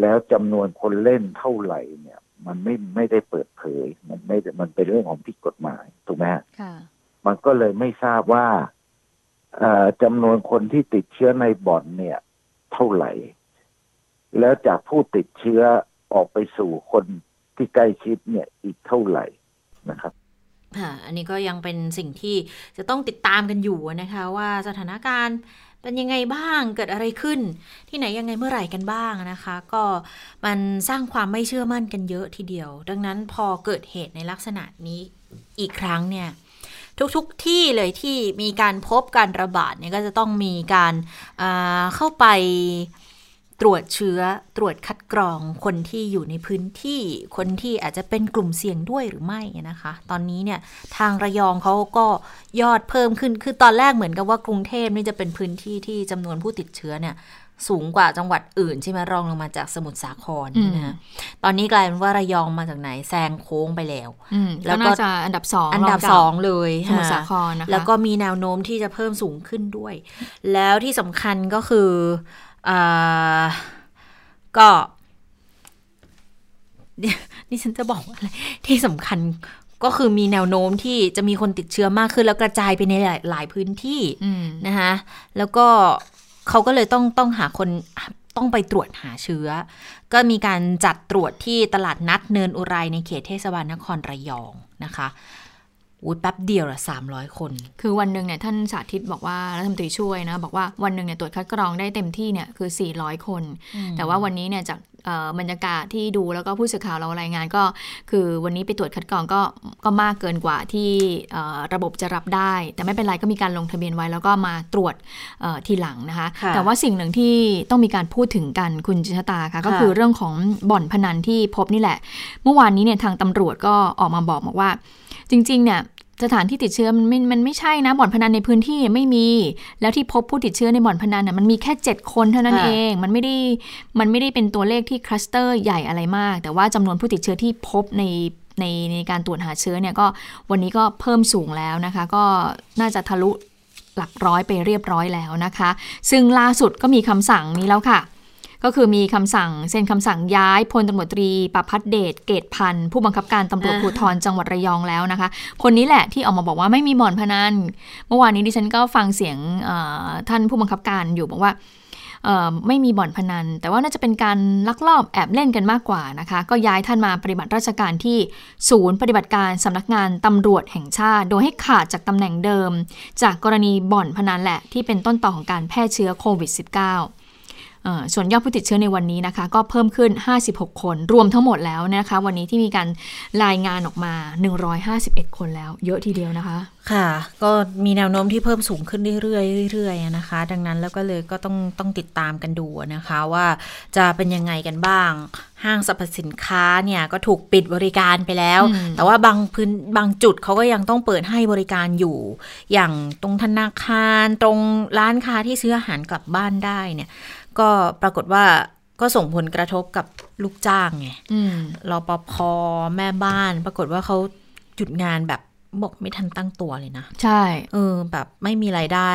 แล้วจำนวนคนเล่นเท่าไหร่เนี่ย มันไม่ไม่ได้เปิดเผย มันไม่ มันเป็นเรื่องของผิดกฎหมายถูกไหมฮะมันก็เลยไม่ทราบว่าจำนวนคนที่ติดเชื้อในบ่อนเนี่ย เท่าไหร่ แล้วจากผู้ติดเชื้อออกไปสู่คนที่ใกล้ชิดเนี่ยอีกเท่าไหร่นะครับค่ะอันนี้ก็ยังเป็นสิ่งที่จะต้องติดตามกันอยู่นะคะ ว่าสถานการณ์ เป็นยังไงบ้างเกิดอะไรขึ้น ที่ไหนยังไงเมื่อไหร่กันบ้างนะคะ ก็มันสร้างความไม่เชื่อมั่นกันเยอะทีเดียว ดังนั้นพอเกิดเหตุในลักษณะนี้อีกครั้งเนี่ยทุกๆทที่เลยที่มีการพบการระบาดเนี่ยก็จะต้องมีการเข้าไป รวจเชื้อตรวจคัดกรองคนที่อยู่ในพื้นที่คนที่อาจจะเป็นกลุ่มเสี่ยงด้วยหรือไม่นะคะ ตอนนี้เนี่ยทางระยองเขาก็ยอดเพิ่มขึ้นคือตอนแรกเหมือนกับว่ากรุงเทพนี่จะเป็นพื้นที่ที่จำนวนผู้ติดเชื้อเนี่ยสูงกว่าจังหวัดอื่นใช่ไหมรองลงมาจากสมุทรสาครนะตอนนี้กลายเป็นว่าระยองมาจากไหนแซงโค้งไปแล้วแล้วก็จะอันดับสองอันดับสองเลยสมุทรสาครนะคะแล้วก็มีแนวโน้มที่จะเพิ่มสูงขึ้นด้วย แล้วที่สำคัญก็คือ ก็นี่ฉันจะบอกอะไรที่สำคัญก็คือมีแนวโน้มที่จะมีคนติดเชื้อมากขึ้น แล้วกระจายไปในหลายหลายพื้นที่อืมนะคะแล้วก็เขาก็เลยต้องต้องหาคนต้องไปตรวจหาเชื้อ ก็มีการจัดตรวจที่ตลาดนัดเนินอุไรในเขตเทศบาลนครระยองนะคะ อุ้ยแป๊บเดียวละสามร้อยคน คือวันหนึ่งเนี่ยท่านสาธิตบอกว่ารัฐมนตรีช่วยนะบอกว่าวันหนึ่งเนี่ยตรวจคัดกรองได้เต็มที่เนี่ยคือ 400 คน แต่ว่าวันนี้เนี่ยจากเอ่อบรรยากาศที่ดูแล้วก็ผู้สื่อข่าวเรารายงานก็ คือวันนี้ไปตรวจคัดกรองก็ก็มากเกินกว่าที่เอ่อระบบจะรับได้ แต่ไม่เป็นไรก็มีการลงทะเบียนไว้แล้วก็มาตรวจเอ่อทีหลังนะคะค่ะแต่ว่าสิ่งหนึ่งที่ต้องมีการพูดถึงกันคุณจิชตาค่ะก็คือเรื่องของบ่อนพนันที่พบนี่แหละ เมื่อวานนี้เนี่ยทางตำรวจก็ออกมาบอกบอกว่า จริงๆเนี่ย สถานที่ติดเชื้อมันไม่มันไม่ใช่นะบ่อนพนันในพื้นที่ไม่มี แล้วที่พบผู้ติดเชื้อในบ่อนพนันน่ะมันมีแค่ 7 คนเท่านั้นเอง มันไม่ได้มันไม่ได้เป็นตัวเลขที่คลัสเตอร์ใหญ่อะไรมาก แต่ว่าจำนวนผู้ติดเชื้อที่พบในในในการตรวจหาเชื้อเนี่ยก็วันนี้ก็เพิ่มสูงแล้วนะคะ ก็น่าจะทะลุหลักร้อยไปเรียบร้อยแล้วนะคะ ซึ่งล่าสุดก็มีคำสั่งนี้แล้วค่ะ ก็คือมีคำสั่งเซ็นคำสั่งย้ายพลตำรวจตรีประพัฒเดชเกตพันธ์ผู้บังคับการตำรวจอ่าภูธรจังหวัดระยองแล้วนะคะ คนนี้แหละที่ออกมาบอกว่าไม่มีบ่อนพนันเมื่อวานนี้ดิฉันก็ฟังเสียงเอ่อท่านผู้บังคับการอยู่บอกว่าเอ่อไม่มีบ่อนพนัน แต่ว่าน่าจะเป็นการลักลอบแอบเล่นกันมากกว่านะคะ ก็ย้ายท่านมาปฏิบัติราชการที่ศูนย์ปฏิบัติการสำนักงานตำรวจแห่งชาติ โดยให้ขาดจากตำแหน่งเดิม จากกรณีบ่อนพนันแหละที่เป็นต้นต่อของการแพร่เชื้อโควิด -19 เอ่อ ส่วนยอดผู้ติดเชื้อในวันนี้นะคะ ก็เพิ่มขึ้น 56 คน รวมทั้งหมดแล้วนะคะ วันนี้ที่มีการรายงานออกมา 151 คนแล้ว เยอะทีเดียวนะคะ ค่ะ ก็มีแนวโน้มที่เพิ่มสูงขึ้นเรื่อยๆเรื่อยๆนะคะ ดังนั้นแล้วก็เลยก็ต้องต้องติดตามกันดูนะคะว่าจะเป็นยังไงกันบ้าง ห้างสรรพสินค้าเนี่ยก็ถูกปิดบริการไปแล้วอืมแต่ว่าบางพื้นบางจุดเขาก็ยังต้องเปิดให้บริการอยู่ อย่างตรงธนาคารตรงร้านค้าที่ซื้ออาหารกลับบ้านได้เนี่ย ก็ปรากฏว่าก็ส่งผลกระทบกับลูกจ้างไงอืมรปภแม่บ้าน ปรากฏว่าเขาหยุดงานแบบบอกไม่ทันตั้งตัวเลยนะ ใช่ เออ แบบไม่มีรายได้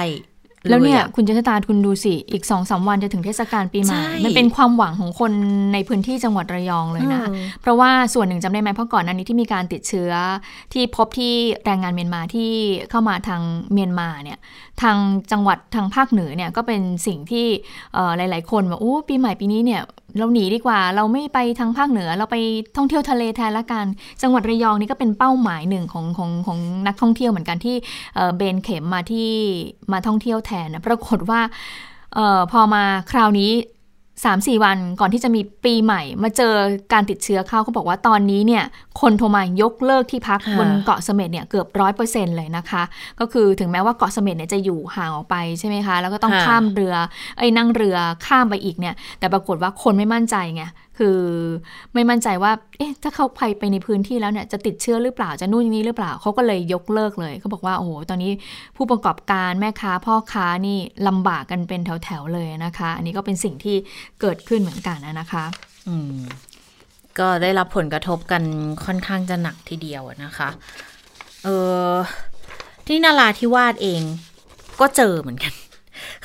แล้วเนี่ยอะคุณเจษตาคุณดูสิ อีกสองสามวันจะถึงเทศกาลปีใหม่ใช่มันเป็นความหวังของคนในพื้นที่จังหวัดระยองเลยนะเออเพราะว่าส่วนหนึ่งจำได้ไหมเพราะก่อนหน้านี้ที่มีการติดเชื้อที่พบที่แรงงานเมียนมาที่เข้ามาทางเมียนมาเนี่ย ทางจังหวัดทางภาคเหนือเนี่ยก็เป็นสิ่งที่หลาย ๆ คนบอกโอ้ปีใหม่ปีนี้เนี่ยเราหนีดีกว่า เราไม่ไปทางภาคเหนือ เราไปท่องเที่ยวทะเลแทนละกัน จังหวัดระยองนี่ก็เป็นเป้าหมายหนึ่งของของของนักท่องเที่ยวเหมือนกันที่เบนเข็มมาที่มาท่องเที่ยวแทนนะปรากฏว่าออพอมาคราวนี้ สามสี่วันก่อนที่จะมีปีใหม่ มาเจอการติดเชื้อเข้าเขาบอกว่าตอนนี้เนี่ยคนโทรมายกเลิกที่พักค่ะบนเกาะเสม็ดเนี่ยเกือบร้อยเปอร์เซ็นเลยนะคะ ก็คือถึงแม้ว่าเกาะเสม็ดเนี่ยจะอยู่ห่างออกไปใช่ไหมคะ แล้วก็ต้องค่ะข้ามเรือไอ้ยนั่งเรือข้ามไปอีกเนี่ยแต่ปรากฏว่าคนไม่มั่นใจไง คือไม่มั่นใจว่า เอ๊ะถ้าเขาไปไปในพื้นที่แล้วเนี่ยจะติดเชื้อหรือเปล่าจะนู่นนี่หรือเปล่าเขาก็เลยยกเลิกเลยเขาบอกว่าโอ้โหตอนนี้ผู้ประกอบการแม่ค้าพ่อค้านี่ลำบากกันเป็นแถวๆเลยนะคะ อันนี้ก็เป็นสิ่งที่เกิดขึ้นเหมือนกันนะคะ อืมก็ได้รับผลกระทบกันค่อนข้างจะหนักทีเดียวนะคะ เออที่นาราธิวาสเองก็เจอเหมือนกัน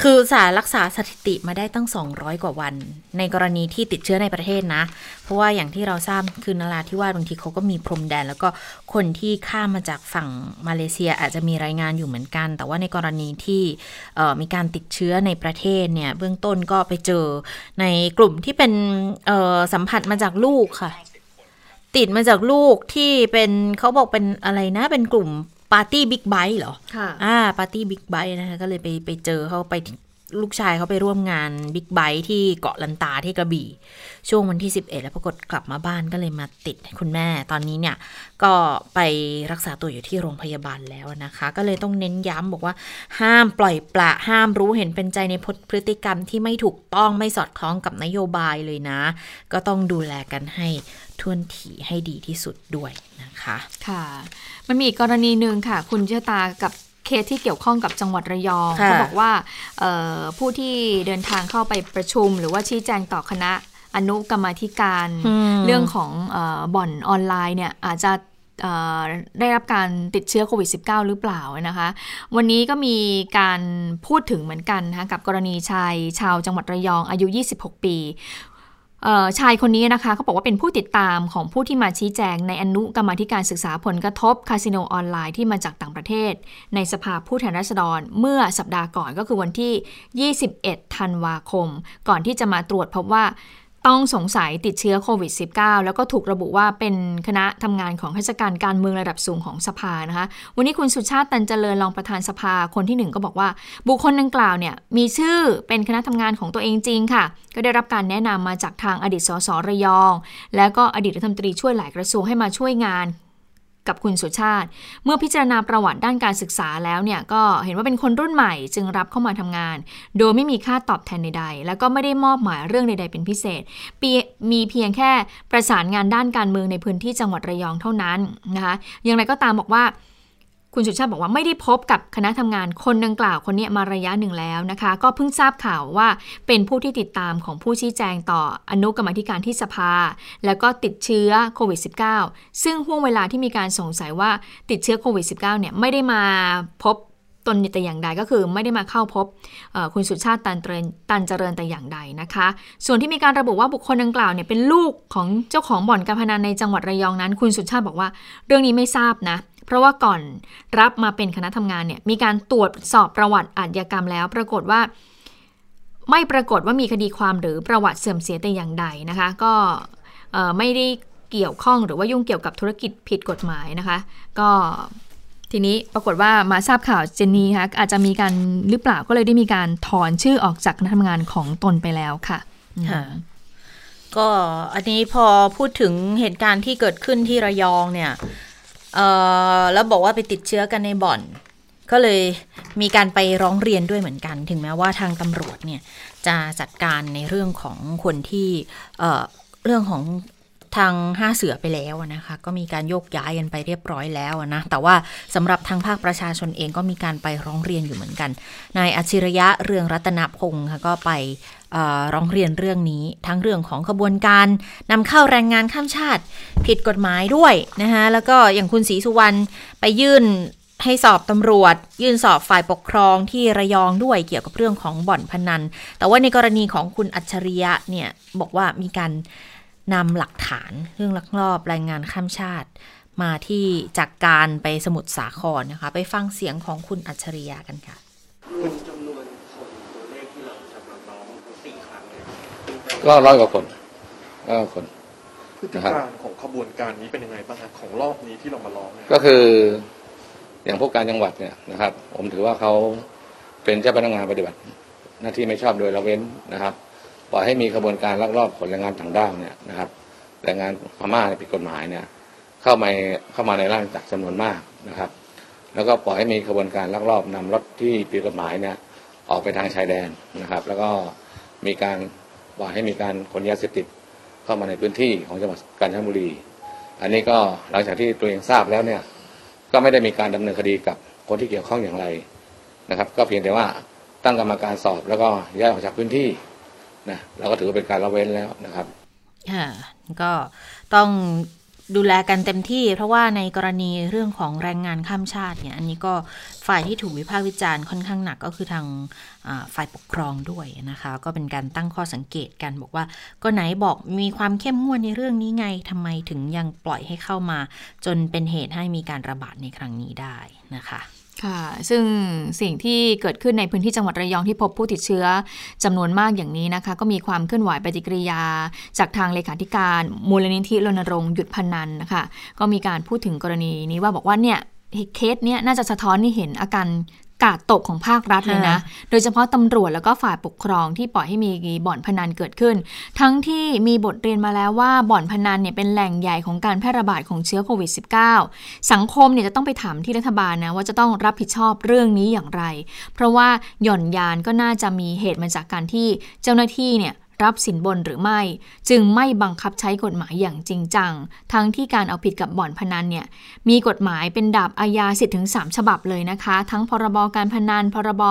คือสารรักษาสถิติมาได้ตั้ง 200 กว่าวัน ในกรณีที่ติดเชื้อในประเทศนะ เพราะว่าอย่างที่เราทราบคือนราธิวาสบางทีเขาก็มีพรมแดน แล้วก็คนที่ข้ามมาจากฝั่งมาเลเซียอาจจะมีรายงานอยู่เหมือนกัน แต่ว่าในกรณีที่มีการติดเชื้อในประเทศเนี่ยเบื้องต้นก็ไปเจอในกลุ่มที่เป็นสัมผัสมาจากลูกค่ะติดมาจากลูกที่เป็นเขาบอกเป็นอะไรนะ เป็นกลุ่ม ปาร์ตี้บิ๊กไบค์เหรอค่ะอ่าปาร์ตี้บิ๊กไบค์นะคะก็เลยไปไปเจอเขาไปลูกชายเขาไปร่วมงานบิ๊กไบค์ที่เกาะลันตาที่กระบี่ ช่วงวันที่ 11 แล้วปรากฏกลับมาบ้านก็เลยมาติดให้คุณแม่ ตอนนี้เนี่ยก็ไปรักษาตัวอยู่ที่โรงพยาบาลแล้วนะคะ ก็เลยต้องเน้นย้ำบอกว่า ห้ามปล่อยปละห้ามรู้เห็นเป็นใจในพฤติกรรมที่ไม่ถูกต้องไม่สอดคล้องกับนโยบายเลยนะ ก็ต้องดูแลกันให้ท่วนทีให้ดีที่สุดด้วย นะคะค่ะ มันมีอีกกรณีหนึ่งค่ะ คุณเชษตากับเคสที่เกี่ยวข้องกับจังหวัดระยองค่ะเขาบอกว่าเอ่อผู้ที่เดินทางเข้าไปประชุม หรือว่าชี้แจงต่อคณะอนุกรรมาธิการมเรื่องของเออบ่อนออนไลน์เนี่ยอาจจะเอ่อได้รับการติดเชื้อโควิด -19 หรือเปล่านะคะ วันนี้ก็มีการพูดถึงเหมือนกันนะคะกับกรณีชายชาวจังหวัดระยองอายุ 26 ปี ชายคนนี้นะคะเขาบอกว่าเป็นผู้ติดตามของผู้ที่มาชี้แจงในอนุกรรมธิการศึกษาผลกระทบคาสิโนออนไลน์ที่มาจากต่างประเทศ ในสภาผู้แทนราษฎรเมื่อสัปดาห์ก่อนก็คือวันที่ 21 ธันวาคม ก่อนที่จะมาตรวจพบว่า ต้องสงสัยติดเชื้อโควิด -19 แล้วก็ถูกระบุว่าเป็นคณะทำงานของข้าราชการการเมืองระดับสูงของสภานะคะ วันนี้คุณสุชาติตันเจริญรองประธานสภาคนที่หนึ่งก็บอกว่า บุคคลดังกล่าวเนี่ยมีชื่อเป็นคณะทำงานของตัวเองจริงค่ะ ก็ได้รับการแนะนำมาจากทางอดีตสสระยอง แล้วก็อดีตรัฐมนตรีช่วยหลายกระทรวงให้มาช่วยงาน กับคุณสุชาติ เมื่อพิจารณาประวัติด้านการศึกษาแล้วเนี่ยก็เห็นว่าเป็นคนรุ่นใหม่จึงรับเข้ามาทำงาน โดยไม่มีค่าตอบแทนใดๆ แล้วก็ไม่ได้มอบหมายเรื่องใด ๆ เป็นพิเศษมีเพียงแค่ประสานงานด้านการเมืองในพื้นที่จังหวัดระยองเท่านั้นนะคะอย่างไรก็ตามบอกว่า คุณสุชาติบอกว่าไม่ได้พบกับคณะทำงานคนดังกล่าวคนนี้มาระยะหนึ่งแล้วนะคะ ก็เพิ่งทราบข่าวว่าเป็นผู้ที่ติดตามของผู้ชี้แจงต่ออนุกรรมธิการที่สภา แล้วก็ติดเชื้อโควิด -19 ซึ่งห่วงเวลาที่มีการสงสัยว่าติดเชื้อโควิด -19 เนี่ยไม่ได้มาพบตนแต่อย่างใดก็คือไม่ได้มาเข้าพบคุณสุชาติตันเจริญตันเจริญแต่อย่างใดนะคะ ส่วนที่มีการระบุว่าบุคคลดังกล่าวเนี่ยเป็นลูกของเจ้าของบ่อนการพนันในจังหวัดระยองนั้น คุณสุชาติบอกว่า เรื่องนี้ไม่ทราบนะ เพราะว่าก่อนรับมาเป็นคณะทำงานเนี่ยมีการตรวจสอบประวัติอาชญากรรมแล้ว ปรากฏว่า ไม่ปรากฏว่ามีคดีความหรือประวัติเสื่อมเสียแต่อย่างใดนะคะ ก็ไม่ได้เกี่ยวข้องหรือว่ายุ่งเกี่ยวกับธุรกิจผิดกฎหมายนะคะ ก็ทีนี้ปรากฏว่ามาทราบข่าวเจนนี่คะอาจจะมีการหรือเปล่าก็เลยได้มีการถอนชื่อออกจากคณะทำงานของตนไปแล้วค่ะก็อันนี้พอพูดถึงเหตุการณ์ที่เกิดขึ้นที่ระยองเนี่ย แล้วบอกว่าไปติดเชื้อกันในบ่อน ก็เลยมีการไปร้องเรียนด้วยเหมือนกัน ถึงแม้ว่าทางตำรวจเนี่ยจะจัดการในเรื่องของคนที่เเรื่องของทางห้าเสือไปแล้วนะคะ ก็มีการโยกย้ายกันไปเรียบร้อยแล้วนะ แต่ว่าสำหรับทางภาคประชาชนเองก็มีการไปร้องเรียนอยู่เหมือนกัน นายอัจฉริยะเรืองรัตนพงศ์ค่ะก็ไป ร้องเรียนเรื่องนี้ทั้งเรื่องของขบวนการนำเข้าแรงงานข้ามชาติผิดกฎหมายด้วยนะคะแล้วก็อย่างคุณศรีสุวรรณไปยื่นให้สอบตำรวจ ยื่นสอบฝ่ายปกครองที่ระยองด้วยเกี่ยวกับเรื่องของบ่อนพนัน แต่ว่าในกรณีของคุณอัจฉริยะเนี่ยบอกว่ามีการนำหลักฐานเรื่องลักลอบแรงงานข้ามชาติ มาที่จากการไปสมุทรสาครนะคะ ไปฟังเสียงของคุณอัจฉริยะกันค่ะ ก็ร้อยกว่าคนก็คน พฤติการของขบวนการนี้เป็นยังไงบ้างครับของรอบนี้ที่เรามาร้องก็คือ อย่างพวกการจังหวัดเนี่ยนะครับ ผมถือว่าเขาเป็นเจ้าพนักงานปฏิบัติ หน้าที่ไม่ชอบโดยละเว้นนะครับ ปล่อยให้มีขบวนการลักลอบขนแรงงานต่างด้าวเนี่ยนะครับแรงงานพม่าผิดกฎหมายเนี่ย เข้ามาเข้ามาในร่างจากจำนวนมากนะครับ แล้วก็ปล่อยให้มีขบวนการลักลอบนำรถที่ผิดกฎหมายเนี่ยออกไปทางชายแดนนะครับ แล้วก็มีการ ว่าให้มีการขนยาเสพติดเข้ามาในพื้นที่ของจังหวัดกาญจนบุรี อันนี้ก็หลังจากที่ตัวเองทราบแล้วเนี่ยก็ไม่ได้มีการดำเนินคดีกับคนที่เกี่ยวข้องอย่างไรนะครับ ก็เพียงแต่ว่าตั้งกรรมการสอบแล้วก็ย้ายออกจากพื้นที่นะเราก็ถือว่าเป็นการละเว้นแล้วนะครับค่ะก็ต้อง ดูแลกันเต็มที่ เพราะว่าในกรณีเรื่องของแรงงานข้ามชาติเนี่ย อันนี้ก็ฝ่ายที่ถูกวิพากษ์วิจารณ์ค่อนข้างหนักก็คือทางฝ่ายปกครองด้วยนะคะ ก็เป็นการตั้งข้อสังเกตกันบอกว่า ก็ไหนบอกมีความเข้มงวดในเรื่องนี้ไงทำไมถึงยังปล่อยให้เข้ามา จนเป็นเหตุให้มีการระบาดในครั้งนี้ได้นะคะ ค่ะ ซึ่งสิ่งที่เกิดขึ้นในพื้นที่จังหวัดระยองที่พบผู้ติดเชื้อจำนวนมากอย่างนี้นะคะ ก็มีความเคลื่อนไหวปฏิกิริยา จากทางเลขาธิการมูลนิธิรณรงค์หยุดพนันนะคะ ก็มีการพูดถึงกรณีนี้ว่าบอกว่าเนี่ยเคสเนี้ยน่าจะสะท้อนให้เห็นอาการ กาดตกของภาครัฐเลยนะ โดยเฉพาะตำรวจแล้วก็ฝ่ายปกครองที่ปล่อยให้มีบ่อนพนันเกิดขึ้น ทั้งที่มีบทเรียนมาแล้วว่าบ่อนพนันเนี่ยเป็นแหล่งใหญ่ของการแพร่ระบาดของเชื้อโควิด -19 สังคมเนี่ยจะต้องไปถามที่รัฐบาลนะว่าจะต้องรับผิดชอบเรื่องนี้อย่างไร เพราะว่าหย่อนยานก็น่าจะมีเหตุมาจากการที่เจ้าหน้าที่เนี่ย รับสินบนหรือไม่ จึงไม่บังคับใช้กฎหมายอย่างจริงจัง ทั้งที่การเอาผิดกับบ่อนพนันเนี่ยมีกฎหมายเป็นดาบอาญาสิทธิ์ถึง 3 ฉบับเลยนะคะ ทั้งพรบการพนันพรบ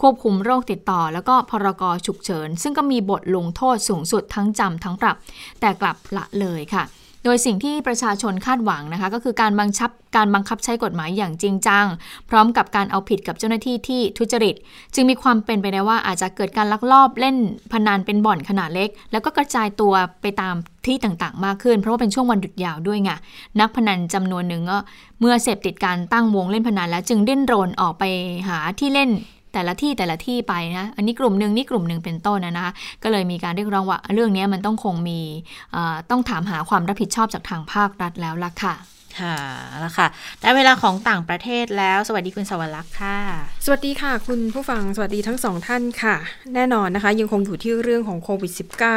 ควบคุมโรคติดต่อ แล้วก็พรกฉุกเฉิน ซึ่งก็มีบทลงโทษสูงสุดทั้งจำทั้งปรับ แต่กลับละเลยค่ะ โดยสิ่งที่ประชาชนคาดหวังนะคะ ก็คือการบังคับการบังคับใช้กฎหมายอย่างจริงจัง พร้อมกับการเอาผิดกับเจ้าหน้าที่ที่ทุจริต จึงมีความเป็นไปได้ว่าอาจจะเกิดการลักลอบเล่นพนันเป็นบ่อนขนาดเล็ก แล้วก็กระจายตัวไปตามที่ต่างๆ มากขึ้น เพราะว่าเป็นช่วงวันหยุดยาวด้วยไงนักพนันจำนวนหนึ่งก็เมื่อเสพติดการตั้งวงเล่นพนันแล้วจึงดิ้นรนออกไปหาที่เล่น แต่ละที่แต่ละที่ไปนะอันนี้กลุ่มหนึ่งนี่กลุ่มหนึ่งเป็นต้นนะนะคะก็เลยมีการเรียกร้องว่าเรื่องนี้มันต้องคงมีต้องถามหาความรับผิดชอบจากทางภาครัฐแล้วล่ะค่ะค่ะแล้วค่ะ ได้เวลาของต่างประเทศแล้ว สวัสดีคุณสวรรค์ค่ะ สวัสดีค่ะ คุณผู้ฟัง สวัสดีทั้งสองท่านค่ะ แน่นอนนะคะ ยังคงอยู่ที่เรื่องของโควิด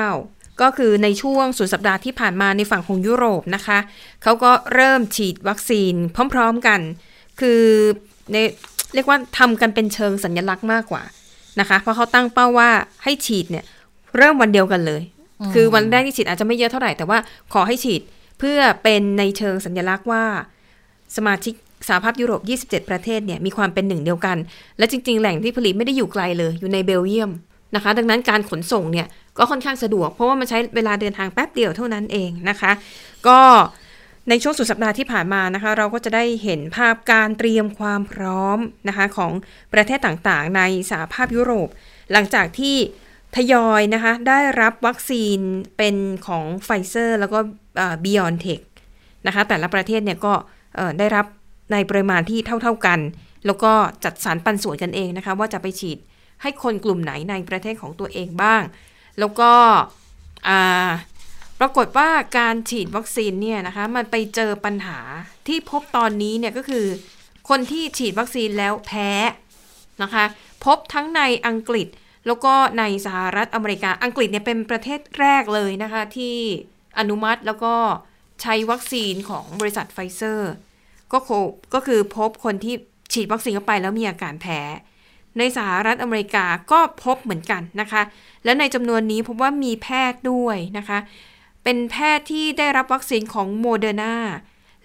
-19 ก็คือในช่วงสุดสัปดาห์ที่ผ่านมาในฝั่งของยุโรปนะคะ เขาก็เริ่มฉีดวัคซีนพร้อมๆกัน คือใน เรียกว่าทำกันเป็นเชิงสัญลักษณ์มากกว่านะคะ เพราะเขาตั้งเป้าว่าให้ฉีดเนี่ยเริ่มวันเดียวกันเลย คือวันแรกที่ฉีดอาจจะไม่เยอะเท่าไหร่แต่ว่าขอให้ฉีดเพื่อเป็นในเชิงสัญลักษณ์ว่า สมาชิกสหภาพยุโรป 27 ประเทศเนี่ยมีความเป็นหนึ่งเดียวกัน และจริง ๆ แหล่งที่ผลิตไม่ได้อยู่ไกลเลย อยู่ในเบลเยียมนะคะ ดังนั้นการขนส่งเนี่ยก็ค่อนข้างสะดวก เพราะว่ามันใช้เวลาเดินทางแป๊บเดียวเท่านั้นเองนะคะ ก็ ในช่วงสุดสัปดาห์ที่ผ่านมานะคะ เราก็จะได้เห็นภาพการเตรียมความพร้อมนะคะของประเทศต่างๆ ในสหภาพยุโรป หลังจากที่ทยอยนะคะได้รับวัคซีนเป็นของไฟเซอร์แล้วก็บิออนเทคนะคะแต่ละประเทศเนี่ยก็ได้รับในปริมาณที่เท่า ๆกัน แล้วก็จัดสรรปันส่วนกันเองนะคะ ว่าจะไปฉีดให้คนกลุ่มไหนในประเทศของตัวเองบ้าง แล้วก็ ปรากฏว่าการฉีดวัคซีนเนี่ยนะคะมันไปเจอปัญหาที่พบตอนนี้เนี่ยก็คือ คนที่ฉีดวัคซีนแล้วแพ้นะคะ พบทั้งในอังกฤษแล้วก็ในสหรัฐอเมริกาอังกฤษเนี่ยเป็นประเทศแรกเลยนะคะที่อนุมัติแล้วก็ใช้วัคซีนของบริษัทไฟเซอร์ก็ก็คือพบคนที่ฉีดวัคซีนเข้าไปแล้วมีอาการแพ้ในสหรัฐอเมริกาก็พบเหมือนกันนะคะ และในจำนวนนี้พบว่ามีแพทย์ด้วยนะคะ เป็นแพทย์ที่ได้รับวัคซีนของโมเดอร์นา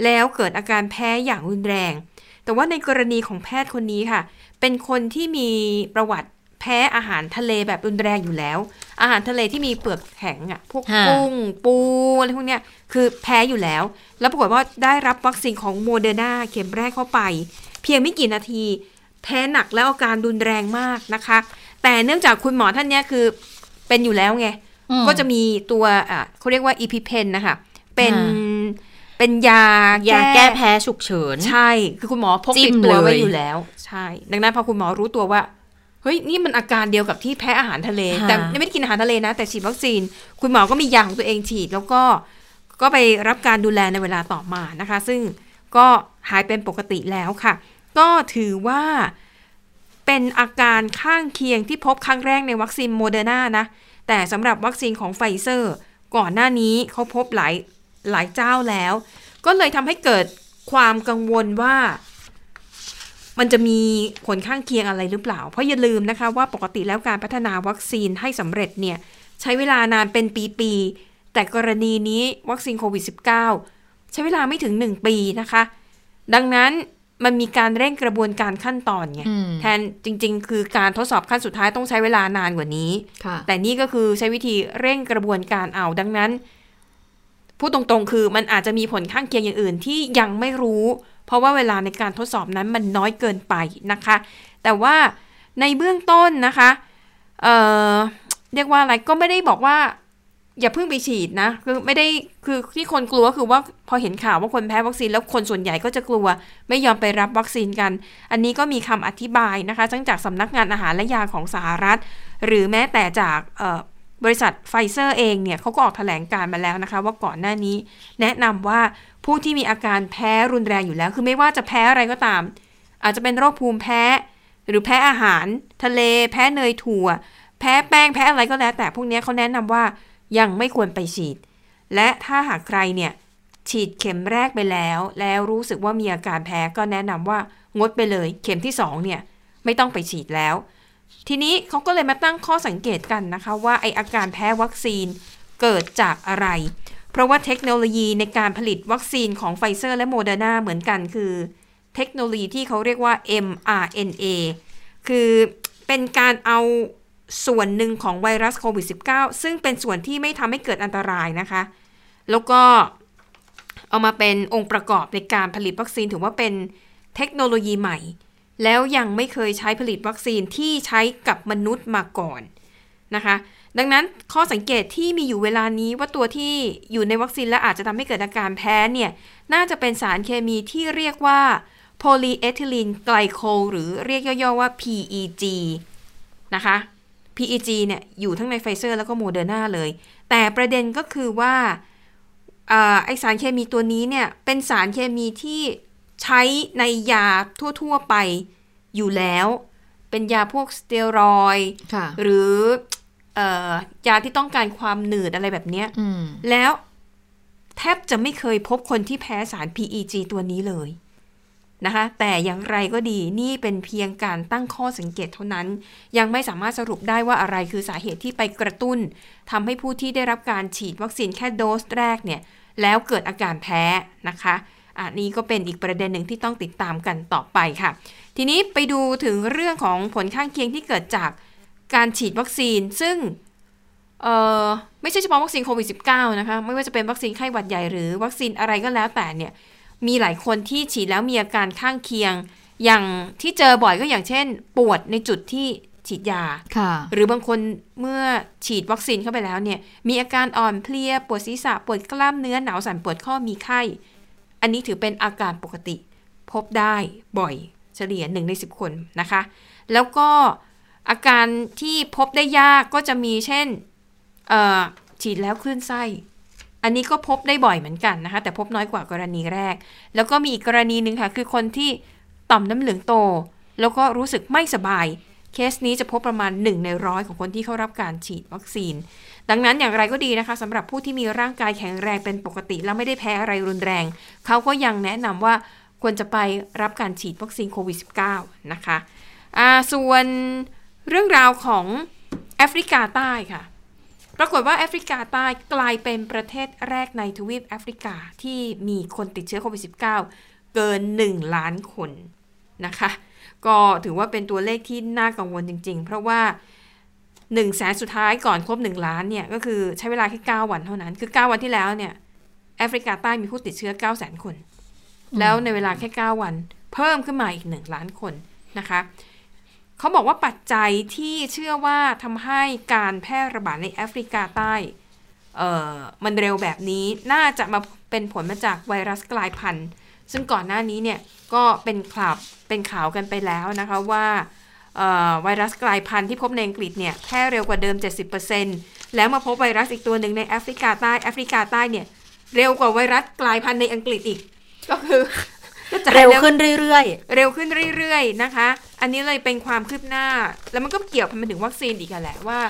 แล้วเกิดอาการแพ้อย่างรุนแรง แต่ว่าในกรณีของแพทย์คนนี้ค่ะ เป็นคนที่มีประวัติแพ้อาหารทะเลแบบรุนแรงอยู่แล้ว อาหารทะเลที่มีเปลือกแข็งอะ่ะ พวกกุ้ง ปูอะไรพวกเนี้ย คือแพ้อยู่แล้ว แล้วปรากฏว่าได้รับวัคซีนของโมเดอร์นาเข็มแรกเข้าไป เพียงไม่กี่นาที แพ้หนักแล้วอาการรุนแรงมากนะคะ แต่เนื่องจากคุณหมอท่านนี้คือเป็นอยู่แล้วไง ก็จะมีตัวอะเขาเรียกว่า EpiPen นะคะเป็นเป็นยายาแก้แพ้ฉุกเฉิน ใช่ คือคุณหมอพกติดตัวไว้อยู่แล้ว ใช่ ดังนั้นพอคุณหมอรู้ตัวว่าเฮ้ยนี่มันอาการเดียวกับที่แพ้อาหารทะเล แต่ไม่ได้กินอาหารทะเลนะ แต่ฉีดวัคซีน คุณหมอก็มียาของตัวเองฉีด แล้วก็ก็ไปรับการดูแลในเวลาต่อมานะคะ ซึ่งก็หายเป็นปกติแล้วค่ะ ก็ถือว่าเป็นอาการข้างเคียงที่พบครั้งแรกในวัคซีนโมเดอร์นานะ แต่สำหรับวัคซีนของไฟเซอร์ ก่อนหน้านี้เขาพบหลายหลายเจ้าแล้ว ก็เลยทำให้เกิดความกังวลว่า มันจะมีผลข้างเคียงอะไรหรือเปล่า เพราะอย่าลืมนะคะว่าปกติแล้วการพัฒนาวัคซีนให้สำเร็จเนี่ยใช้เวลานานเป็นปีๆ แต่กรณีนี้วัคซีนโควิด -19 ใช้เวลาไม่ถึง 1 ปีนะคะ ดังนั้น มันมีการเร่งกระบวนการขั้นตอนไงแทนจริง ๆ คือการทดสอบขั้นสุดท้ายต้องใช้เวลานานกว่านี้ แต่นี่ก็คือใช้วิธีเร่งกระบวนการเอาดังนั้นพูดตรงๆ คือมันอาจจะมีผลข้างเคียงอย่างอื่นที่ยังไม่รู้ เพราะว่าเวลาในการทดสอบนั้นมันน้อยเกินไปนะคะ แต่ว่าในเบื้องต้นนะคะเเรียกว่าอะไรก็ไม่ได้บอกว่า อย่าเพิ่งไปฉีดนะ คือไม่ได้คือที่คนกลัวคือว่าพอเห็นข่าวว่าคนแพ้วัคซีนแล้วคนส่วนใหญ่ก็จะกลัว ไม่ยอมไปรับวัคซีนกัน อันนี้ก็มีคำอธิบายนะคะทั้งจากสำนักงานอาหารและยาของสหรัฐ หรือแม้แต่จากบริษัทไฟเซอร์เองเนี่ยเขาก็ออกแถลงการมาแล้วนะคะ ว่าก่อนหน้านี้ แนะนำว่าผู้ที่มีอาการแพ้รุนแรงอยู่แล้ว คือไม่ว่าจะแพ้อะไรก็ตาม อาจจะเป็นโรคภูมิแพ้ หรือแพ้อาหาร ทะเล แพ้เนยถั่ว แพ้แป้งแพ้อะไรก็แล้ว แต่พวกนี้เขาแนะนำว่า ยังไม่ควรไปฉีด และถ้าหากใครเนี่ยฉีดเข็มแรกไปแล้ว แล้วรู้สึกว่ามีอาการแพ้ก็แนะนำว่างดไปเลย เข็มที่2เนี่ยไม่ต้องไปฉีดแล้ว ทีนี้เขาก็เลยมาตั้งข้อสังเกตกันนะคะว่าไออาการแพ้วัคซีนเกิดจากอะไร เพราะว่าเทคโนโลยีในการผลิตวัคซีนของไฟเซอร์และโมเดอร์นาเหมือนกันคือ เทคโนโลยีที่เขาเรียกว่า mRNA คือเป็นการเอา ส่วนหนึ่งของไวรัสโควิด -19 ซึ่งเป็นส่วนที่ไม่ทำให้เกิดอันตรายนะคะ แล้วก็เอามาเป็นองค์ประกอบในการผลิตวัคซีนถือว่าเป็นเทคโนโลยีใหม่ แล้วยังไม่เคยใช้ผลิตวัคซีนที่ใช้กับมนุษย์มาก่อนนะคะ ดังนั้นข้อสังเกตที่มีอยู่เวลานี้ว่าตัวที่อยู่ในวัคซีนและอาจจะทำให้เกิดอาการแพ้เนี่ย น่าจะเป็นสารเคมีที่เรียกว่าโพลีเอทิลีนไกลคอลหรือเรียกย่อๆว่า PEG นะคะ PEG เนี่ยอยู่ทั้งในไฟเซอร์แล้วก็โมเดอร์นาเลย แต่ประเด็นก็คือว่าไอ้สารเคมีตัวนี้เนี่ยเป็นสารเคมีที่ใช้ในยาทั่ว ๆ ไปอยู่แล้ว เป็นยาพวกสเตียรอยหรืออยาที่ต้องการความหนืดอะไรแบบเนี้ยแล้วแทบจะไม่เคยพบคนที่แพ้สาร PEG ตัวนี้เลย นะคะ แต่อย่างไรก็ดีนี่เป็นเพียงการตั้งข้อสังเกตเท่านั้น ยังไม่สามารถสรุปได้ว่าอะไรคือสาเหตุที่ไปกระตุ้นทำให้ผู้ที่ได้รับการฉีดวัคซีนแค่โดสแรกเนี่ยแล้วเกิดอาการแพ้นะคะอันนี้ก็เป็นอีกประเด็นหนึ่งที่ต้องติดตามกันต่อไปค่ะ ทีนี้ไปดูถึงเรื่องของผลข้างเคียงที่เกิดจากการฉีดวัคซีน ซึ่งไม่ใช่เฉพาะวัคซีนโควิด -19 นะคะ ไม่ว่าจะเป็นวัคซีนไข้หวัดใหญ่หรือวัคซีนอะไรก็แล้วแต่เนี่ย มีหลายคนที่ฉีดแล้วมีอาการข้างเคียง อย่างที่เจอบ่อยก็อย่างเช่น ปวดในจุดที่ฉีดยา หรือบางคนเมื่อฉีดวัคซีนเข้าไปแล้วเนี่ย มีอาการอ่อนเพลีย ปวดศีรษะ ปวดกล้ามเนื้อ หนาวสั่น ปวดข้อ มีไข้ อันนี้ถือเป็นอาการปกติ พบได้บ่อยเฉลี่ยหนึ่งในสิบคนนะคะ แล้วก็อาการที่พบได้ยากก็จะมีเช่นฉีดแล้วคลื่นไส้ อันนี้ก็พบได้บ่อยเหมือนกันนะคะ แต่พบน้อยกว่ากรณีแรก แล้วก็มีอีกกรณีหนึ่งค่ะ คือคนที่ต่อมน้ำเหลืองโต แล้วก็รู้สึกไม่สบาย เคสนี้จะพบประมาณ 1 ในร้อยของคนที่เข้ารับการฉีดวัคซีน ดังนั้นอย่างไรก็ดีนะคะสำหรับผู้ที่มีร่างกายแข็งแรงเป็นปกติ แล้วไม่ได้แพ้อะไรรุนแรง เขาก็ยังแนะนำว่าควรจะไปรับการฉีดวัคซีนโควิด -19 นะคะะส่วนเรื่องราวของแอฟริกาใต้ค่ะ ปรากฏว่าแอฟริกาใต้กลายเป็นประเทศแรกในทวีปแอฟริกาที่มีคนติดเชื้อโควิด -19 เกิน 1 ล้านคนนะคะ ก็ถือว่าเป็นตัวเลขที่น่ากังวลจริง ๆ เพราะว่า1แสนสุดท้ายก่อนครบ 1 ล้านเนี่ย ก็คือใช้เวลาแค่ 9 วันเท่านั้น คือ 9 วันที่แล้วเนี่ยแอฟริกาใต้มีผู้ติดเชื้อ 9 0 0 0 0 0 คน แล้วในเวลาแค่ 9 วัน เพิ่มขึ้นมาอีก 1 ล้านคนนะคะ เขาบอกว่าปัจจัยที่เชื่อว่าทำให้การแพร่ระบาดในแอฟริกาใต้เออมันเร็วแบบนี้น่าจะมาเป็นผลมาจากไวรัสกลายพันธุ์ ซึ่งก่อนหน้านี้เนี่ยก็เป็นข่าวเป็นข่าวกันไปแล้วนะคะว่าไวรัสกลายพันธุ์ที่พบในอังกฤษเนี่ยแพร่เร็วกว่าเดิม 70%แล้วมาพบไวรัสอีกตัวหนึ่งในแอฟริกาใต้แอฟริกาใต้เนี่ยเร็วกว่าไวรัสกลายพันธุ์ในอังกฤษอีก ก็คือ เร็วขึ้นเรื่อยๆ เร็วขึ้นเรื่อยๆนะคะ อันนี้เลยเป็นความคืบหน้า แล้วมันก็เกี่ยวพันถึงวัคซีนอีกแหละว่า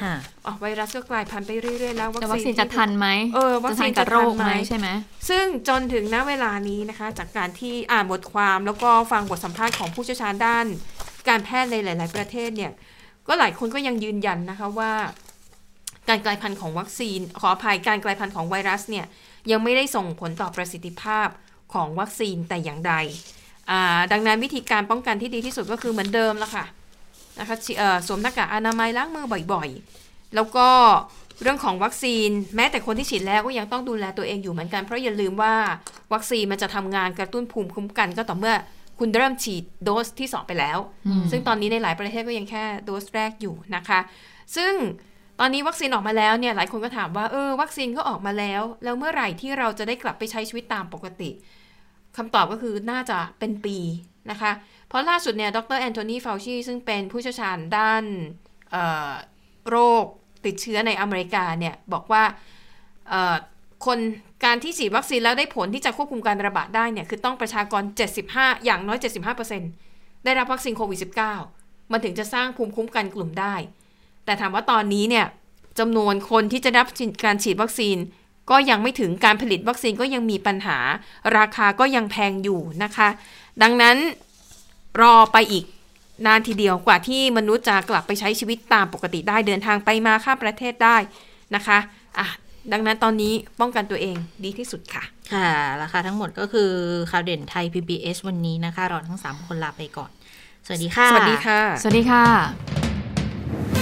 อ๋อไวรัสก็กลายพันธุ์ไปเรื่อยๆแล้ววัคซีนจะทันไหมเออวัคซีนจะโรคไหมใช่ไหมซึ่งจนถึงณเวลานี้นะคะ จากการที่อ่านบทความแล้วก็ฟังบทสัมภาษณ์ของผู้เชี่ยวชาญด้าน การแพทย์ในหลาย ๆ ประเทศเนี่ย ก็หลายคนก็ยังยืนยันนะคะว่าการกลายพันธุ์ของวัคซีน ขออภัยการกลายพันธุ์ของไวรัสเนี่ยยังไม่ได้ส่งผลต่อประสิทธิภาพ ของวัคซีนแต่อย่างใด ดังนั้นวิธีการป้องกันที่ดีที่สุดก็คือเหมือนเดิมละค่ะนะคะสวมหน้ากากอนามัยล้างมือบ่อยๆ แล้วก็เรื่องของวัคซีนแม้แต่คนที่ฉีดแล้วก็ยังต้องดูแลตัวเองอยู่เหมือนกันเพราะอย่าลืมว่าวัคซีนมันจะทำงานกระตุ้นภูมิคุ้มกันก็ต่อเมื่อคุณเริ่มฉีดโดสที่ 2 ไปแล้ว ซึ่งตอนนี้ในหลายประเทศก็ยังแค่โดสแรกอยู่นะคะ ซึ่งตอนนี้วัคซีนออกมาแล้วเนี่ยหลายคนก็ถามว่าเออวัคซีนก็ออกมาแล้ว แล้วเมื่อไหร่ที่เราจะได้กลับไปใช้ชีวิตตามปกติ คำตอบก็คือน่าจะเป็นปีนะคะ เพราะล่าสุดเนี่ยดรแอนโทนีเฟาวชีซึ่งเป็นผู้เชี่ยวชาญด้านโรคติดเชื้อในอเมริกาเนี่ย บอกว่าคนการที่ฉีดวัคซีนแล้วได้ผลที่จะควบคุมการระบาดได้เนี่ย คือต้องประชากร 75 อย่างน้อย 75%ได้รับวัคซีนโควิด -19 มันถึงจะสร้างภูมิคุ้มกันกลุ่มได้ แต่ถามว่าตอนนี้เนี่ยจำนวนคนที่จะรับการฉีดวัคซีน ก็ยังไม่ถึงการผลิตวัคซีนก็ยังมีปัญหา ราคาก็ยังแพงอยู่นะคะ ดังนั้นรอไปอีกนานทีเดียวกว่าที่มนุษย์จะกลับไปใช้ชีวิตตามปกติได้เดินทางไปมาข้ามประเทศได้นะคะอะดังนั้นตอนนี้ป้องกันตัวเองดีที่สุดค่ะ ค่ะราคาทั้งหมดก็คือข่าวเด่นไทย PBS วันนี้นะคะ เราทั้ง 3 คนลาไปก่อน สวัสดีค่ะ สวัสดีค่ะ สวัสดีค่ะ